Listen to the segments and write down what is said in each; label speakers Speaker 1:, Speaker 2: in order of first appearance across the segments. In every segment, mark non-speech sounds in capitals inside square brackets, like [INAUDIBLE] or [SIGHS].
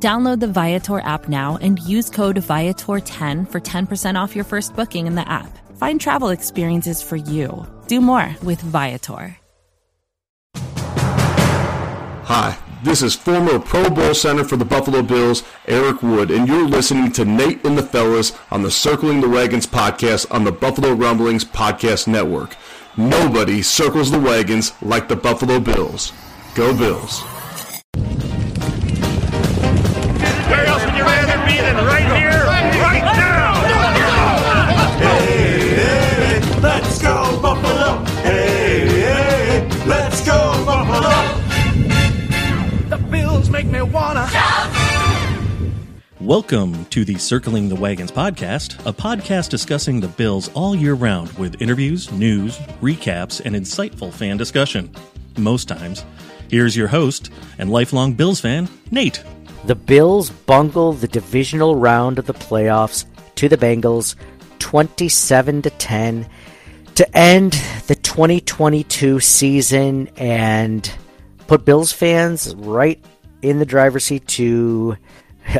Speaker 1: Download the Viator app now and use code Viator10 for 10% off your first booking in the app. Find travel experiences for you. Do more with Viator.
Speaker 2: Hi, this is former Pro Bowl center for the Buffalo Bills, Eric Wood, and you're listening to Nate and the Fellas on the Circling the Wagons podcast on the Buffalo Rumblings Podcast Network. Nobody circles the wagons like the Buffalo Bills. Go Bills.
Speaker 3: Rather right here, right now?
Speaker 4: Hey, hey, let's go Buffalo. Hey, hey, let's go Buffalo.
Speaker 3: The Bills make me wanna.
Speaker 5: Welcome to the Circling the Wagons podcast, a podcast discussing the Bills all year round with interviews, news, recaps, and insightful fan discussion. Most times. Here's your host and lifelong Bills fan, Nate.
Speaker 6: The Bills bungle the divisional round of the playoffs to the Bengals 27 to 10 to end the 2022 season and put Bills fans right in the driver's seat to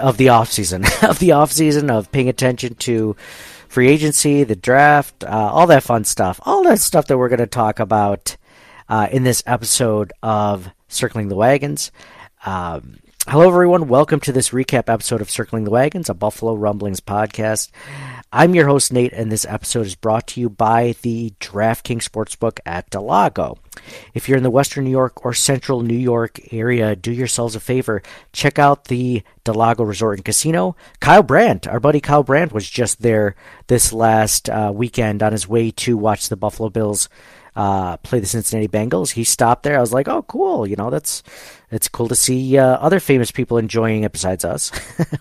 Speaker 6: of the offseason [LAUGHS] of the offseason of paying attention to free agency, the draft, uh, all that fun stuff. All that stuff that we're going to talk about uh, in this episode of Circling the Wagons. Um, Hello, everyone. Welcome to this recap episode of Circling the Wagons, a Buffalo Rumblings podcast. I'm your host, Nate, and this episode is brought to you by the DraftKings Sportsbook at del Lago. If you're in the Western New York or Central New York area, do yourselves a favor. Check out the del Lago Resort and Casino. Kyle Brandt, our buddy Kyle Brandt, was just there this last uh, weekend on his way to watch the Buffalo Bills uh, play the Cincinnati Bengals. He stopped there. I was like, oh, cool. You know, that's it's cool to see uh, other famous people enjoying it besides us.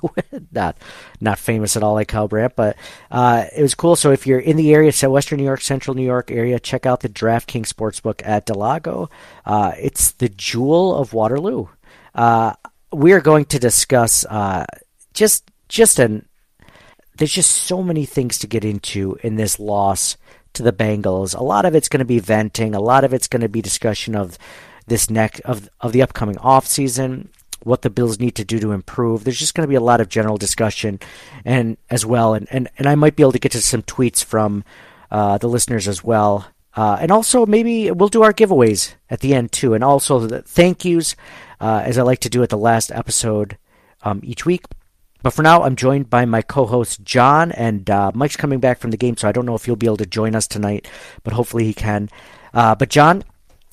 Speaker 6: [LAUGHS] not not famous at all like Kyle Brandt, but uh, it was cool. So if you're in the area, so Western New York, Central New York area, check out the DraftKings Sportsbook at del Lago. Uh, it's the jewel of Waterloo. Uh, we are going to discuss uh, just just an. There's just so many things to get into in this loss to the Bengals. A lot of it's going to be venting. A lot of it's going to be discussion of this neck of of the upcoming off season, what the Bills need to do to improve. There's just going to be a lot of general discussion, and as well, and and, and I might be able to get to some tweets from uh, the listeners as well. Uh, and also, maybe we'll do our giveaways at the end too, and also the thank yous, uh, as I like to do at the last episode um, each week. But for now, I'm joined by my co-host John, and uh, Mike's coming back from the game, so I don't know if he'll be able to join us tonight, but hopefully he can. Uh, but John,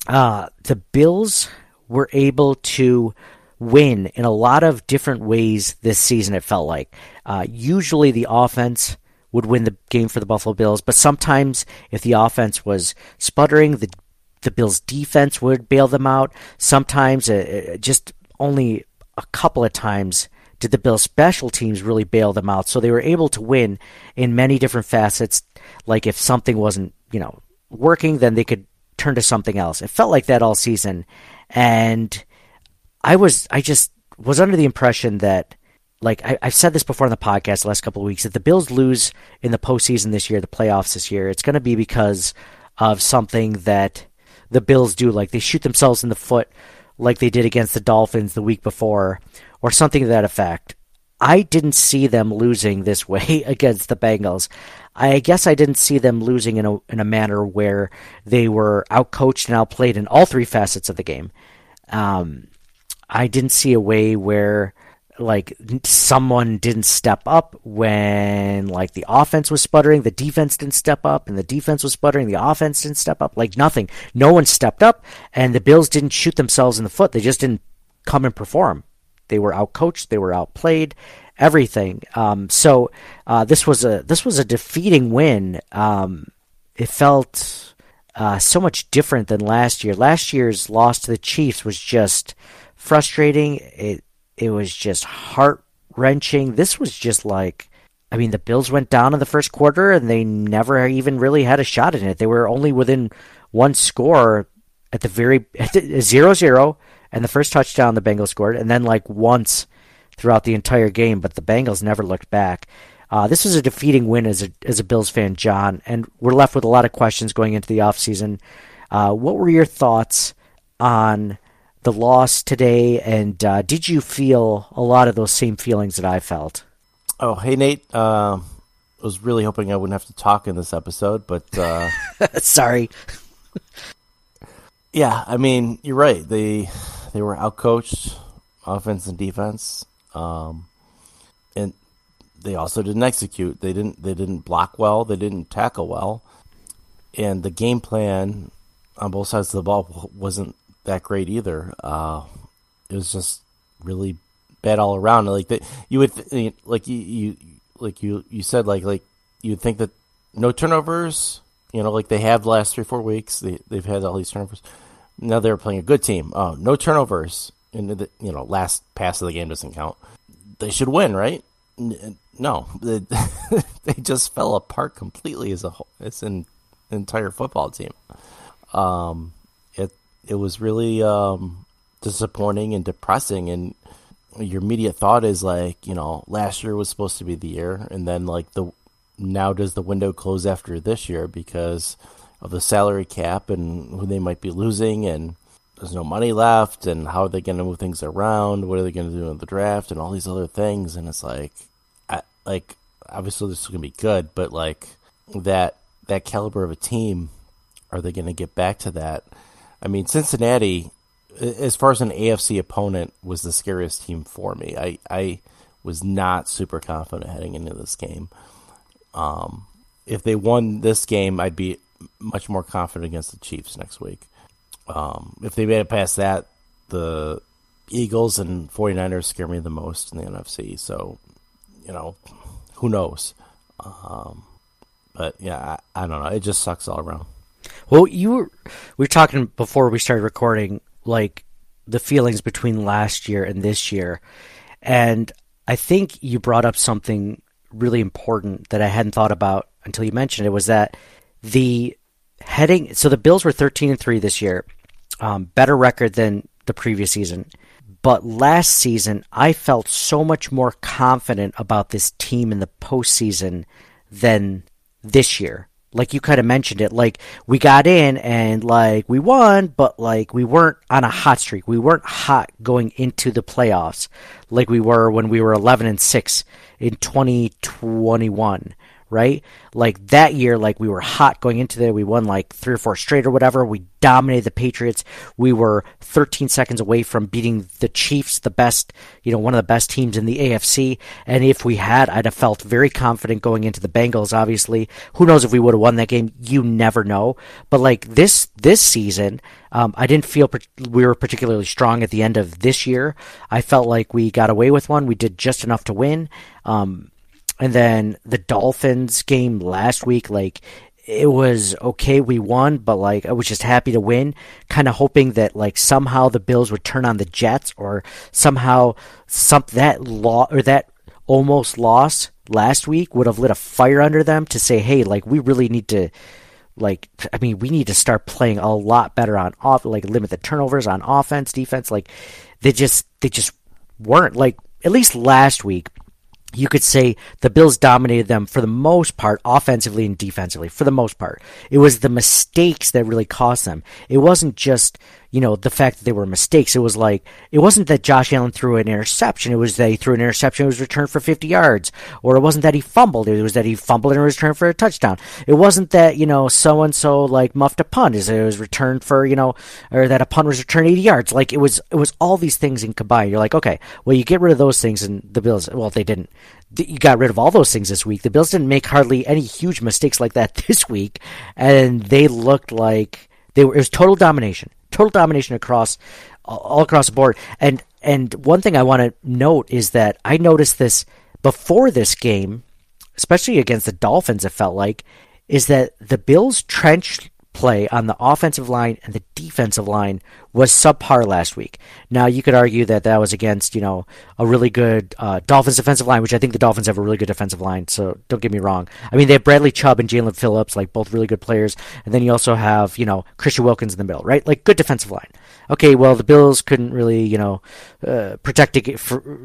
Speaker 6: uh, the Bills were able to win in a lot of different ways this season. It felt like uh, usually the offense would win the game for the Buffalo Bills, but sometimes if the offense was sputtering, the the Bills' defense would bail them out. Sometimes, uh, just only a couple of times did the Bills special teams really bail them out. So they were able to win in many different facets. Like if something wasn't, you know, working, then they could turn to something else. It felt like that all season. And I was, I just was under the impression that, like I, have said this before in the podcast the last couple of weeks, if the Bills lose in the postseason this year, the playoffs this year, it's going to be because of something that the Bills do. Like they shoot themselves in the foot like they did against the Dolphins the week before, or something to that effect. I didn't see them losing this [LAUGHS] way against the Bengals. I guess I didn't see them losing in a in a manner where they were outcoached and outplayed in all three facets of the game. Um, I didn't see a way where like someone didn't step up when like the offense was sputtering, the defense didn't step up, and the defense was sputtering, the offense didn't step up. Like nothing, no one stepped up, and the Bills didn't shoot themselves in the foot. They just didn't come and perform. They were outcoached. They were outplayed. Everything. Um, so uh, this was a this was a defeating win. Um, it felt uh, so much different than last year. Last year's loss to the Chiefs was just frustrating. It it was just heart wrenching. This was just like I mean, the Bills went down in the first quarter and they never even really had a shot in it. They were only within one score at the very at [LAUGHS] the, zero zero, and the first touchdown the Bengals scored, and then like once throughout the entire game, but the Bengals never looked back. Uh, this was a defeating win as a as a Bills fan, John, and we're left with a lot of questions going into the offseason. Uh, what were your thoughts on the loss today, and uh, did you feel a lot of those same feelings that I felt?
Speaker 7: Oh, hey Nate. Uh, I was really hoping I wouldn't have to talk in this episode, but uh, [LAUGHS]
Speaker 6: sorry.
Speaker 7: yeah, I mean you're right. They they were outcoached, offense and defense, um, and they also didn't execute. They didn't they didn't block well. They didn't tackle well, and the game plan on both sides of the ball wasn't that great either. Uh, it was just really bad all around. Like that, you would like you, you like you you said like like you'd think that no turnovers. You know, like they have the last three four weeks. They they've had all these turnovers. Now they're playing a good team. Oh, no turnovers. And the you know last pass of the game doesn't count. They should win, right? No, [LAUGHS] they, they just fell apart completely as a whole. It's an entire football team. Um, it it was really um, disappointing and depressing, and your immediate thought is like, you know, last year was supposed to be the year, and then like the now does the window close after this year because of the salary cap and who they might be losing, and there's no money left, and how are they going to move things around? What are they going to do in the draft, and all these other things, and it's like, I, like obviously this is going to be good, but like that that caliber of a team, are they going to get back to that? I mean, Cincinnati as far as an AFC opponent, was the scariest team for me. I I was not super confident heading into this game. Um, if they won this game, I'd be much more confident against the Chiefs next week. Um, if they made it past that, the Eagles and 49ers scare me the most in the NFC. So, you know, who knows? Um, but yeah, I, I, don't know. It just sucks all around.
Speaker 6: Well, you were we were talking before we started recording like the feelings between last year and this year. And I think you brought up something really important that I hadn't thought about until you mentioned it was that the heading so the Bills were 13 and 3 this year. Um, better record than the previous season. But last season, I felt so much more confident about this team in the postseason than this year like you kind of mentioned it like we got in and like we won but like we weren't on a hot streak we weren't hot going into the playoffs like we were when we were 11 and 6 in 2021 right? Like that year, like we were hot going into there. We won like three or four straight or whatever. We dominated the Patriots. We were 13 seconds away from beating the Chiefs, the best, you know, one of the best teams in the AFC. And if we had, I'd have felt very confident going into the Bengals, obviously. Who knows if we would have won that game? You never know. But like this, this season, um, I didn't feel we were particularly strong at the end of this year. I felt like we got away with one. We did just enough to win. Um, and then the Dolphins game last week, like it was okay, we won, but like I was just happy to win, kind of hoping that like somehow the Bills would turn on the Jets or somehow some that law or that almost loss last week would have lit a fire under them to say, hey, like we really need to like I mean, we need to start playing a lot better on off like limit the turnovers on offense, defense, like they just they just weren't like at least last week you could say the Bills dominated them for the most part, offensively and defensively, for the most part. It was the mistakes that really cost them. It wasn't just, you know, the fact that they were mistakes. It was like, it wasn't that Josh Allen threw an interception. It was that he threw an interception It was returned for 50 yards. Or it wasn't that he fumbled. It was that he fumbled and returned for a touchdown. It wasn't that, you know, so and so like muffed a punt. It was returned for, you know, or that a punt was returned 80 yards. Like it was, it was all these things in combined. You're like, okay, well, you get rid of those things and the Bills, well, they didn't. You got rid of all those things this week. The Bills didn't make hardly any huge mistakes like that [LAUGHS] this week. And they looked like they were, it was total domination total domination across all across the board. And and one thing I want to note is that I noticed this before this game, especially against the Dolphins. It felt like is that the Bills' trench play on the offensive line and the defensive line was subpar last week. Now you could argue that that was against you know a really good uh, Dolphins defensive line, which I think the Dolphins have a really good defensive line. So don't get me wrong. I mean they have Bradley Chubb and Jaelan Phillips, like both really good players, and then you also have you know Christian Wilkins in the middle, right? Like good defensive line. Okay, well the Bills couldn't really you know uh, protect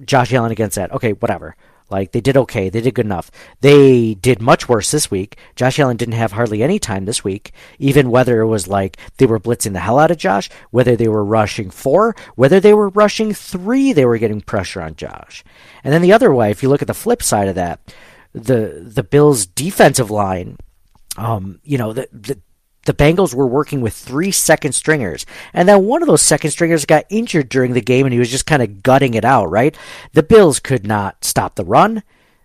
Speaker 6: Josh Allen against that. Okay, whatever. Like they did okay, they did good enough. They did much worse this week. Josh Allen didn't have hardly any time this week, even whether it was like they were blitzing the hell out of Josh, whether they were rushing four, whether they were rushing three, they were getting pressure on Josh. And then the other way, if you look at the flip side of that, the the Bills defensive line, um, you know, the, the the Bengals were working with three second stringers. And then one of those second stringers got injured during the game and he was just kind of gutting it out, right? The Bills could not stop the run.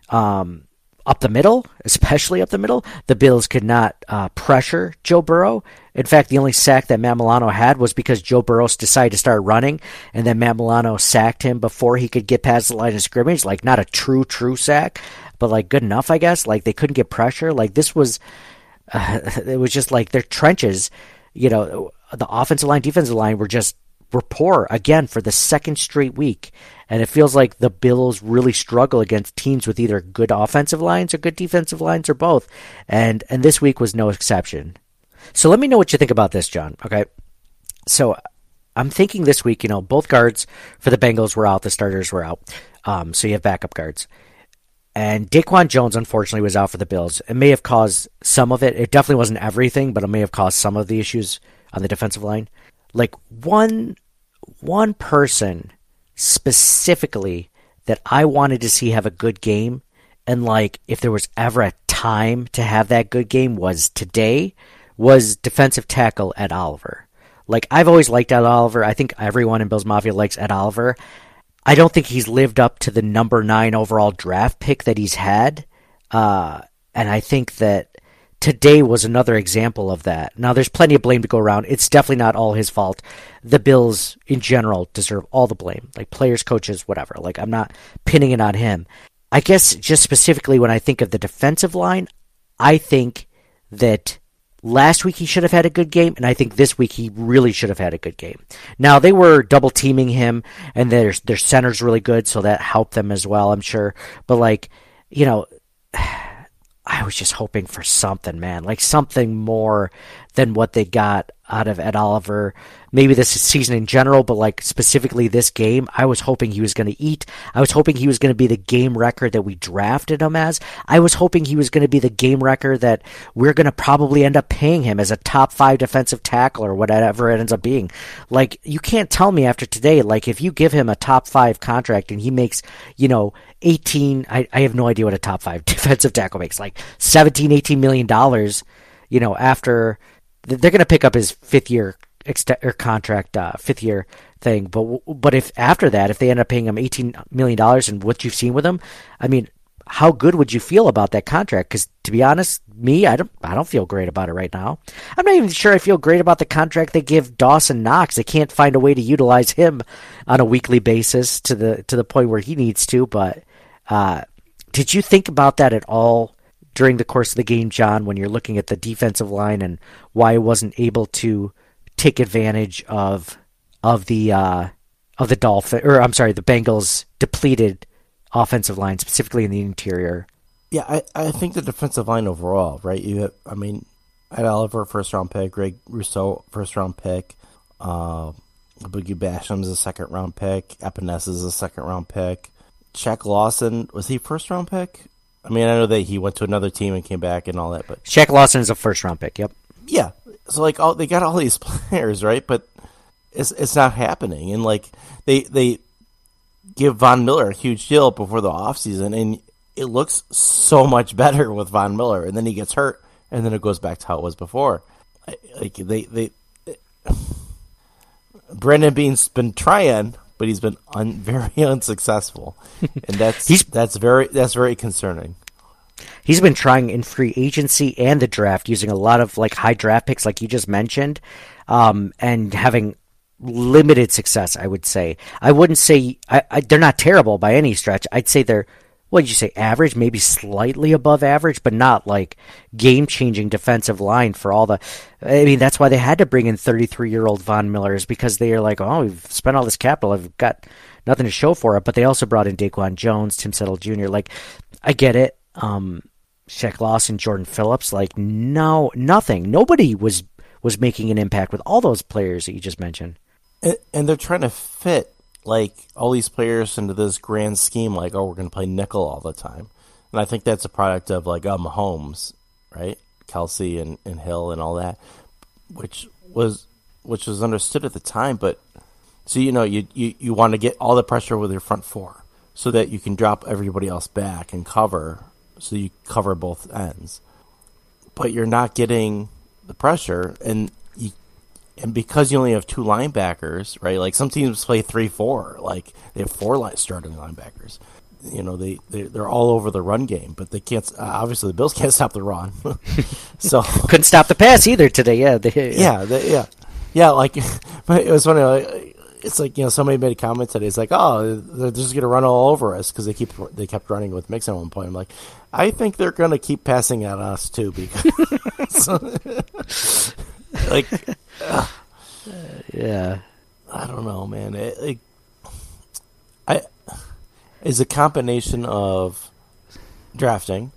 Speaker 6: Um, up the middle, [LAUGHS] especially up the middle, the Bills could not uh, pressure Joe Burrow. In fact, the only sack that Matt Milano had was because Joe Burrow decided to start running, and then Matt Milano sacked him before he could get past the line of scrimmage. Like, not a true, true sack, but like good enough, I guess. Like, they couldn't get pressure. Like, this was uh, [LAUGHS] it was just like their trenches, you know, the offensive line, defensive line were just were poor again for the second straight week. And it feels like the Bills really struggle against teams with either good offensive lines or good defensive lines or both. And and this week was no exception. So let me know what you think about this, John. Okay. So I'm thinking this week, you know, both guards for the Bengals were out, the starters were out. Um, so you have backup guards. And Daquan Jones, unfortunately, was out for the Bills. It may have caused some of it. It definitely wasn't everything, but it may have caused some of the issues on the defensive line. Like one one person specifically that I wanted to see have a good game, and like if there was ever a time to have that good game was today, was defensive tackle Ed Oliver. Like I've always liked Ed Oliver. I think everyone in Bills Mafia likes Ed Oliver. I don't think he's lived up to the number nine overall draft pick that he's had. Uh, and I think that today was another example of that. Now, there's plenty of blame to go around. It's definitely not all his fault. The Bills, in general, deserve all the blame. Like players, coaches, whatever. Like, I'm not pinning it on him. I guess just specifically when I think of the defensive line, I think that Last week he should have had a good game, and I think this week he really should have had a good game. Now they were double teaming him, and their their center's really good, so that helped them as well, I'm sure. But like, you know, [SIGHS] I was just hoping for something, man, like something more than what they got out of Ed Oliver maybe this season in general, but like specifically this game, I was hoping he was going to eat. I was hoping he was going to be the game wrecker that we drafted him as. I was hoping he was going to be the game wrecker that we're going to probably end up paying him as a top five defensive tackle or whatever it ends up being. Like, you can't tell me after today, like, if you give him a top five contract and he makes, you know, 18, I, I have no idea what a top five [LAUGHS] defensive tackle makes, like 17, 18 million dollars, you know, after they're going to pick up his fifth year or contract uh, fifth year thing. But but if after that, if they end up paying him eighteen million dollars and what you've seen with him, I mean, how good would you feel about that contract? Because to be honest, me, I don't I don't feel great about it right now. I'm not even sure I feel great about the contract they give Dawson Knox. They can't find a way to utilize him on a weekly basis to the to the point where he needs to. But uh, did you think about that at all? During the course of the game, John, when you're looking at the defensive line and why it wasn't able to take advantage of of the uh, of the Dolphin or I'm sorry, the Bengals depleted offensive line, specifically in the interior.
Speaker 7: Yeah, I, I think the defensive line overall, right? You have, I mean, Ed Oliver, first round pick, Greg Rousseau, first round pick, uh, Boogie Basham's a second round pick, Epenesa is a second round pick, Shaq Lawson was he first round pick? I mean, I know that he went to another team and came back and all that, but
Speaker 6: Shaq Lawson is a first round pick. Yep.
Speaker 7: Yeah, so like all they got all these [LAUGHS] players, right? But it's it's not happening. And like they they give Von Miller a huge deal before the offseason and it looks so much better with Von Miller and then he gets hurt and then it goes back to how it was before. Like they they [SIGHS] Brandon Beane's been trying, but he's been un, [LAUGHS] very unsuccessful, and that's [LAUGHS] that's very that's very concerning
Speaker 6: he's been trying in free agency and the draft using a lot of like high draft picks, like you just mentioned, um, and having limited success. I would say. I wouldn't say I, I, they're not terrible by any stretch. I'd say they're what did you say, average, maybe slightly above average, but not like game changing defensive line for all the. I mean, that's why they had to bring in 33 year old Von Miller, is because they are like, oh, we've spent all this capital, I've got nothing to show for it. But they also brought in Daquan Jones, Tim Settle Jr. Like, I get it. Um, Shaq Lawson, Jordan Phillips, like, no, nothing. Nobody was was making an impact with all those players that you just mentioned.
Speaker 7: And, and they're trying to fit like all these players into this grand scheme, like oh, we're going to play nickel all the time, and I think that's a product of like uh, Mahomes, right? Kelce and, and Hill and all that, which was which was understood at the time, but so you know you, you, you want to get all the pressure with your front four so that you can drop everybody else back and cover so you cover both ends. But you're not getting the pressure and and because you only have two linebackers, right? Like some teams play three four, like they have four line starting linebackers. You know, they, they they're all over the run game, but they can't. Uh, obviously, the Bills can't stop the run. [LAUGHS] so [LAUGHS]
Speaker 6: couldn't stop the pass either today. Yeah, they,
Speaker 7: yeah, yeah, they, yeah, yeah. Like, [LAUGHS] but it was funny. Like, it's like you know somebody made a comment today. It's like, oh, they're just gonna run all over us because they keep they kept running with Mix at one point. I'm like, I think they're gonna keep passing at us too because like [LAUGHS] uh,
Speaker 6: yeah,
Speaker 7: I don't know, man. It, it, I is a combination of drafting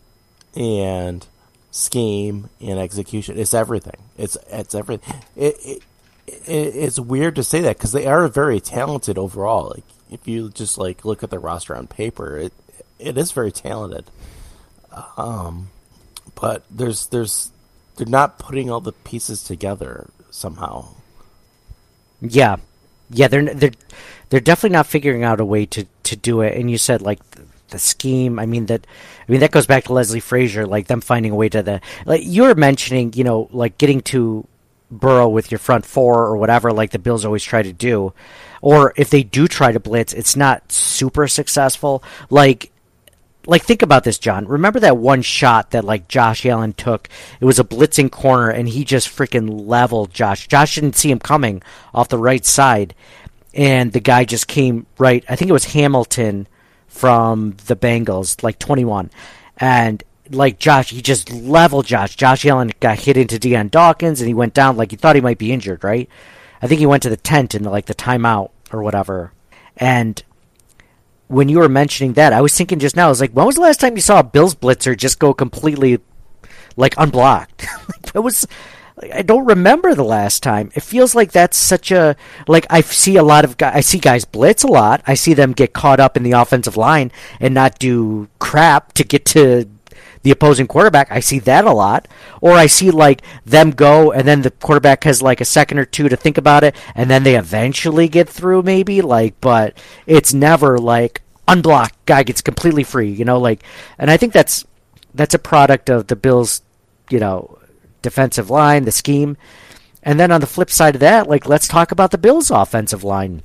Speaker 7: and scheme and execution. It's everything. It's it's everything. It, it, it it's weird to say that because they are very talented overall. Like if you just like look at the roster on paper, it it is very talented. Um, but there's there's they're not putting all the pieces together somehow.
Speaker 6: Yeah, yeah, they're they're they're definitely not figuring out a way to to do it. And you said like the, scheme. I mean that. I mean that goes back to Leslie Frazier, like them finding a way to the like you were mentioning, you know, like getting to Burrow with your front four or whatever, like the Bills always try to do. Or if they do try to blitz, it's not super successful. Like like think about this, John. Remember that one shot that like Josh Allen took? It was a blitzing corner, and he just freaking leveled Josh. Josh didn't see him coming off the right side, and the guy just came right. I think it was Hamilton from the Bengals, like twenty one, and like Josh, he just leveled Josh. Josh Allen got hit into Dion Dawkins, and he went down like he thought he might be injured. Right? I think he went to the tent in like the timeout or whatever, and when you were mentioning that, I was thinking just now, I was like, when was the last time you saw a Bills blitzer just go completely like unblocked? [LAUGHS] it was I don't remember the last time. It feels like that's such a like I see a lot of guys. I see guys blitz a lot. I see them get caught up in the offensive line and not do crap to get to the opposing quarterback. I see that a lot. Or I see like them go and then the quarterback has like a second or two to think about it and then they eventually get through maybe like but it's never like unblocked guy gets completely free, you know, like and I think that's that's a product of the Bills, you know, defensive line, the scheme. And then on the flip side of that, like let's talk about the Bills offensive line.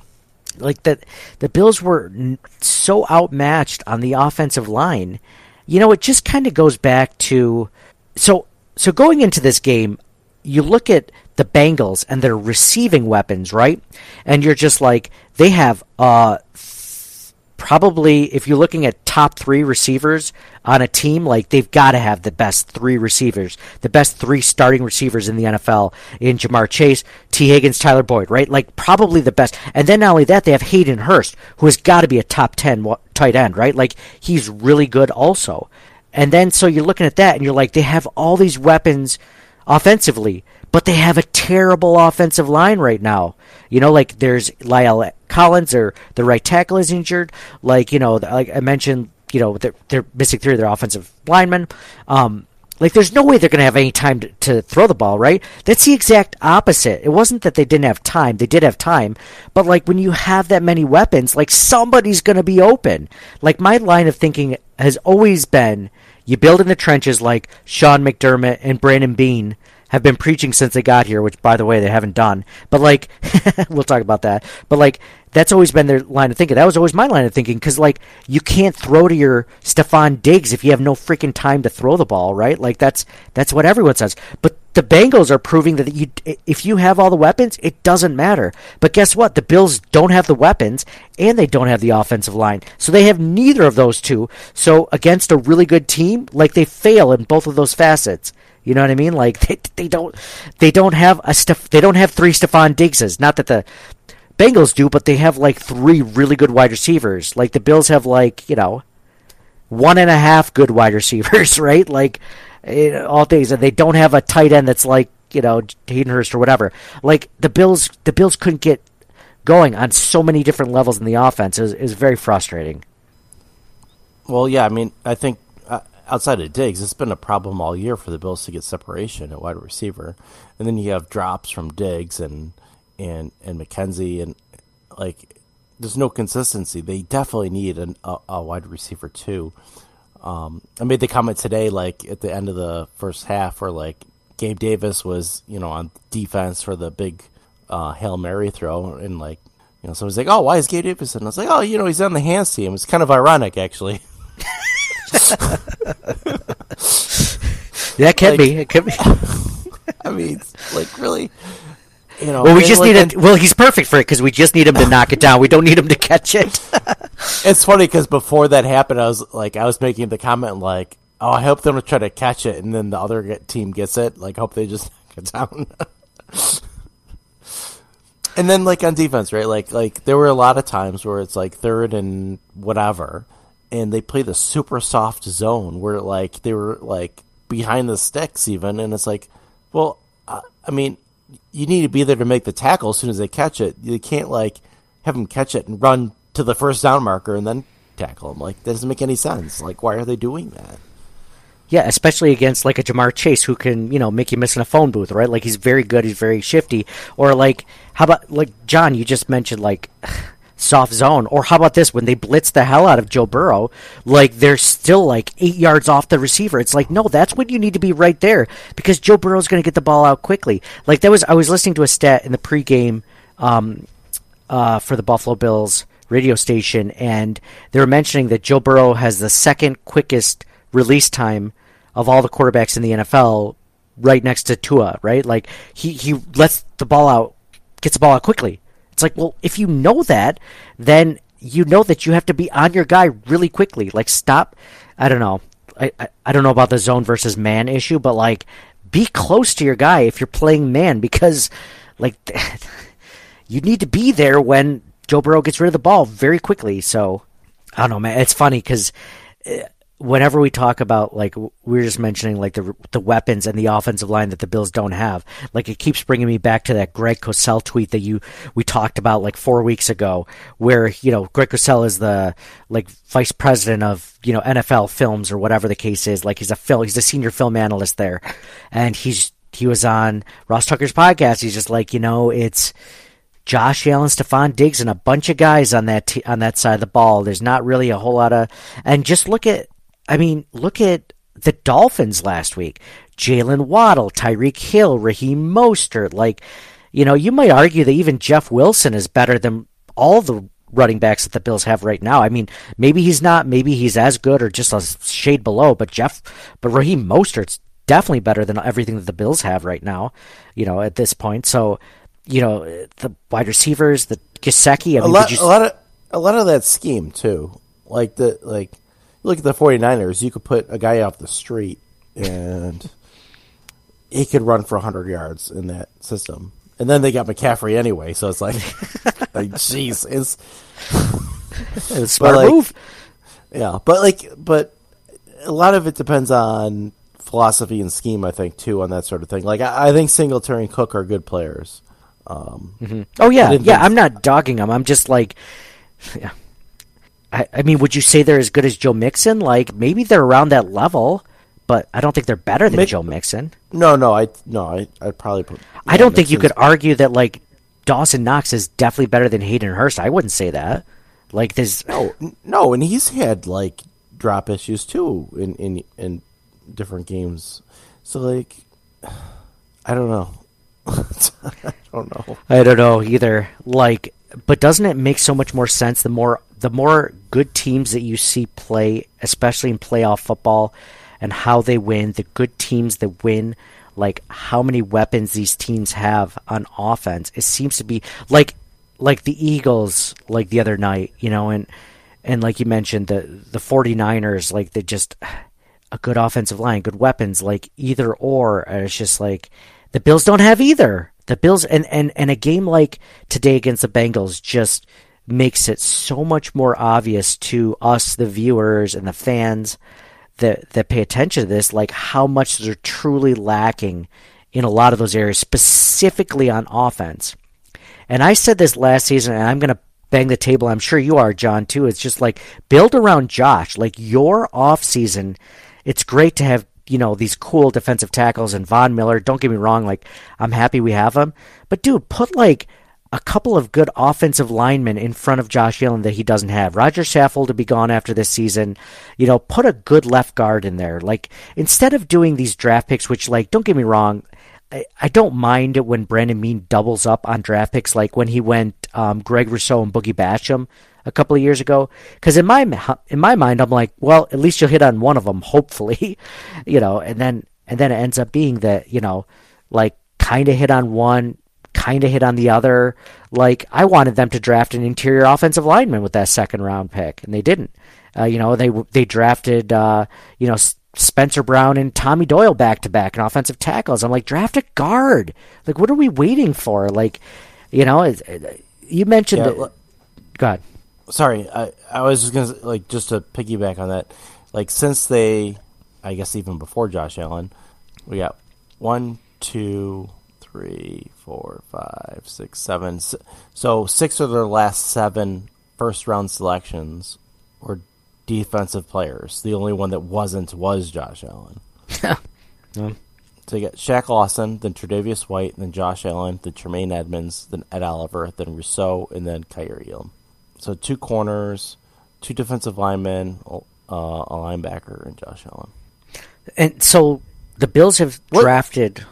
Speaker 6: Like that the Bills were so outmatched on the offensive line you know, it just kind of goes back to so so going into this game, you look at the Bengals and their receiving weapons, right? And you're just like they have uh probably if you're looking at top three receivers on a team, like they've got to have the best three receivers, the best three starting receivers in the NFL in Ja'Marr Chase, Tee Higgins, Tyler Boyd, right? Like probably the best. And then not only that, they have Hayden Hurst, who has got to be a top ten tight end, right? Like he's really good also. And then so you're looking at that and you're like, they have all these weapons offensively, but they have a terrible offensive line right now. You know, like there's La'el Collins, or the right tackle is injured. Like you know, like I mentioned, you know they're, they're missing three of their offensive linemen. Um, like there's no way they're going to have any time to, to, throw the ball, right? That's the exact opposite. It wasn't that they didn't have time; they did have time, but like when you have that many weapons, like somebody's going to be open. Like my line of thinking has always been: you build in the trenches, like Sean McDermott and Brandon Beane have been preaching since they got here, which by the way they haven't done. But like, [LAUGHS] we'll talk about that. But like, that's always been their line of thinking. That was always my line of thinking because like you can't throw to your Stefon Diggs if you have no freaking time to throw the ball, right? Like that's that's what everyone says. But the Bengals are proving that you, if you have all the weapons, it doesn't matter. But guess what? The Bills don't have the weapons and they don't have the offensive line. So they have neither of those two. So against a really good team, like they fail in both of those facets. You know what I mean? Like they, they don't they don't have a Steph, they don't have three Stefon Diggses. Not that the Bengals do, but they have like three really good wide receivers. Like the Bills have like, you know, one and a half good wide receivers, [LAUGHS] right? Like eh, all days, and they don't have a tight end that's like you know Hayden Hurst or whatever. Like the Bills, the Bills couldn't get going on so many different levels in the offense. Is very frustrating.
Speaker 7: Well, yeah, I mean, I think outside of Diggs, it's been a problem all year for the Bills to get separation at wide receiver, and then you have drops from Diggs and and and McKenzie, and like there's no consistency. They definitely need an, a, a wide receiver too. Um, I made the comment today, like at the end of the first half, where like Gabe Davis was, you know, on defense for the big uh, hail mary throw, and like, you know, someone's like, "Oh, why is Gabe Davis?" And I was like, "Oh, you know, he's on the hands team." It's kind of ironic, actually. [LAUGHS] [LAUGHS]
Speaker 6: yeah, it can like, be. It can be. [LAUGHS]
Speaker 7: I mean, like really. You know,
Speaker 6: well, we just like, need it. Well, he's perfect for it because we just need him to knock it down. We don't need him to catch it. [LAUGHS]
Speaker 7: it's funny because before that happened, I was like, I was making the comment like, "Oh, I hope they don't try to catch it," and then the other team gets it. Like, hope they just knock it down. and then, like on defense, right? Like, like there were a lot of times where it's like third and whatever, and they play the super soft zone where like they were like behind the sticks even, and it's like, well, I mean you need to be there to make the tackle as soon as they catch it. You can't like have them catch it and run to the first down marker and then tackle them. Like that doesn't make any sense. Like why are they doing that?
Speaker 6: Yeah, especially against like a Ja'Marr Chase who can, you know, make you miss in a phone booth, right? Like he's very good, he's very shifty. Or like how about like John, you just mentioned like soft zone. Or how about this? When they blitz the hell out of Joe Burrow, like they're still like eight yards off the receiver. It's like, no, that's when you need to be right there because Joe Burrow's going to get the ball out quickly. Like that was, I was listening to a stat in the pregame um, uh, for the Buffalo Bills radio station, and they were mentioning that Joe Burrow has the second quickest release time of all the quarterbacks in the NFL, right next to Tua. Right, like he he lets the ball out, gets the ball out quickly. It's like, well, if you know that, then you know that you have to be on your guy really quickly. Like, stop. I don't know. I, I, I don't know about the zone versus man issue, but like, be close to your guy if you're playing man because, like, [LAUGHS] you need to be there when Joe Burrow gets rid of the ball very quickly. So, I don't know, man. It's funny because eh, whenever we talk about like we are just mentioning like the the weapons and the offensive line that the Bills don't have, like it keeps bringing me back to that Greg Cosell tweet that you we talked about like four weeks ago, where you know Greg Cosell is the like vice president of you know NFL films or whatever the case is. Like he's a film, he's a senior film analyst there, and he's he was on Ross Tucker's podcast. He's just like you know it's. Josh Allen, Stefon Diggs, and a bunch of guys on that t- on that side of the ball. There's not really a whole lot of, and just look at I mean, look at the Dolphins last week. Jaylen Waddle, Tyreek Hill, Raheem Mostert. Like, you know, you might argue that even Jeff Wilson is better than all the running backs that the Bills have right now. I mean, maybe he's not, maybe he's as good or just a shade below, but Jeff, but Raheem Mostert's definitely better than everything that the Bills have right now, you know, at this point. So, you know, the wide receivers, the Gesicki, I mean,
Speaker 7: a lot,
Speaker 6: you...
Speaker 7: a lot of, a lot of that scheme too. Like the, like, look at the 49ers, you could put a guy off the street and he could run for 100 yards in that system. And then they got McCaffrey anyway, so it's like, [LAUGHS] like, jeez, it's,
Speaker 6: it's smart like, move.
Speaker 7: Yeah, but like, but a lot of it depends on philosophy and scheme. I think too on that sort of thing. Like, I, I think Singletary and Cook are good players. Um,
Speaker 6: mm-hmm. Oh yeah, yeah. I'm not dogging them. I'm just like, [LAUGHS] yeah, I, I mean, would you say they're as good as Joe Mixon? Like maybe they're around that level, but I don't think they're better than Joe Mixon.
Speaker 7: No, no, I no, I I probably put. Yeah,
Speaker 6: I don't think you could argue that like Dawson Knox is definitely better than Hayden Hurst. I wouldn't say that. Like this,
Speaker 7: no, no, and he's had like drop issues too in in in different games. So like, [SIGHS] I don't know. [LAUGHS] I don't know.
Speaker 6: I don't know either. Like, but doesn't it make so much more sense the more the more good teams that you see play, especially in playoff football, and how they win, the good teams that win, like how many weapons these teams have on offense. It seems to be like like the Eagles like the other night, you know, and and like you mentioned the the 49ers like they just a good offensive line, good weapons like either or it's just like the Bills don't have either. The Bills and and and a game like today against the Bengals just makes it so much more obvious to us the viewers and the fans that that pay attention to this like how much they're truly lacking in a lot of those areas specifically on offense. And I said this last season, and I'm going to bang the table. I'm sure you are, John, too. It's just like build around Josh. Like your off season, it's great to have you know these cool defensive tackles and Von Miller. Don't get me wrong. Like I'm happy we have them, but dude, put like a couple of good offensive linemen in front of Josh Allen that he doesn't have. Roger Saffold to be gone after this season. You know, put a good left guard in there. Like instead of doing these draft picks, which like don't get me wrong, I, don't mind it when Brandon Beane doubles up on draft picks, like when he went um, Greg Rousseau and Boogie Basham a couple of years ago. Because in my in my mind, I'm like, well, at least you'll hit on one of them, [LAUGHS] hopefully, [LAUGHS] you know. And then and then it ends up being that you know, like kind of hit on one, kind of hit on the other. Like I wanted them to draft an interior offensive lineman with that second round pick, and they didn't. Uh, you know, they they drafted uh, you know Spencer Brown and Tommy Doyle back to back and offensive tackles. I'm like, draft a guard. Like, what are we waiting for? Like, you know, you mentioned yeah, that. Go ahead.
Speaker 7: Sorry, I, I was just gonna like just to piggyback on that. Like, since they, I guess even before Josh Allen, we got one, two, three, four, five, six, seven. So six of their last seven first round selections were defensive players. The only one that wasn't was Josh Allen. [LAUGHS] yeah. So you get Shaq Lawson, then Tre'Davious White, then Josh Allen, then Tremaine Edmunds, then Ed Oliver, then Rousseau, and then Kaiir Elam. So two corners, two defensive linemen, uh, a linebacker, and Josh Allen.
Speaker 6: And so the Bills have what? drafted.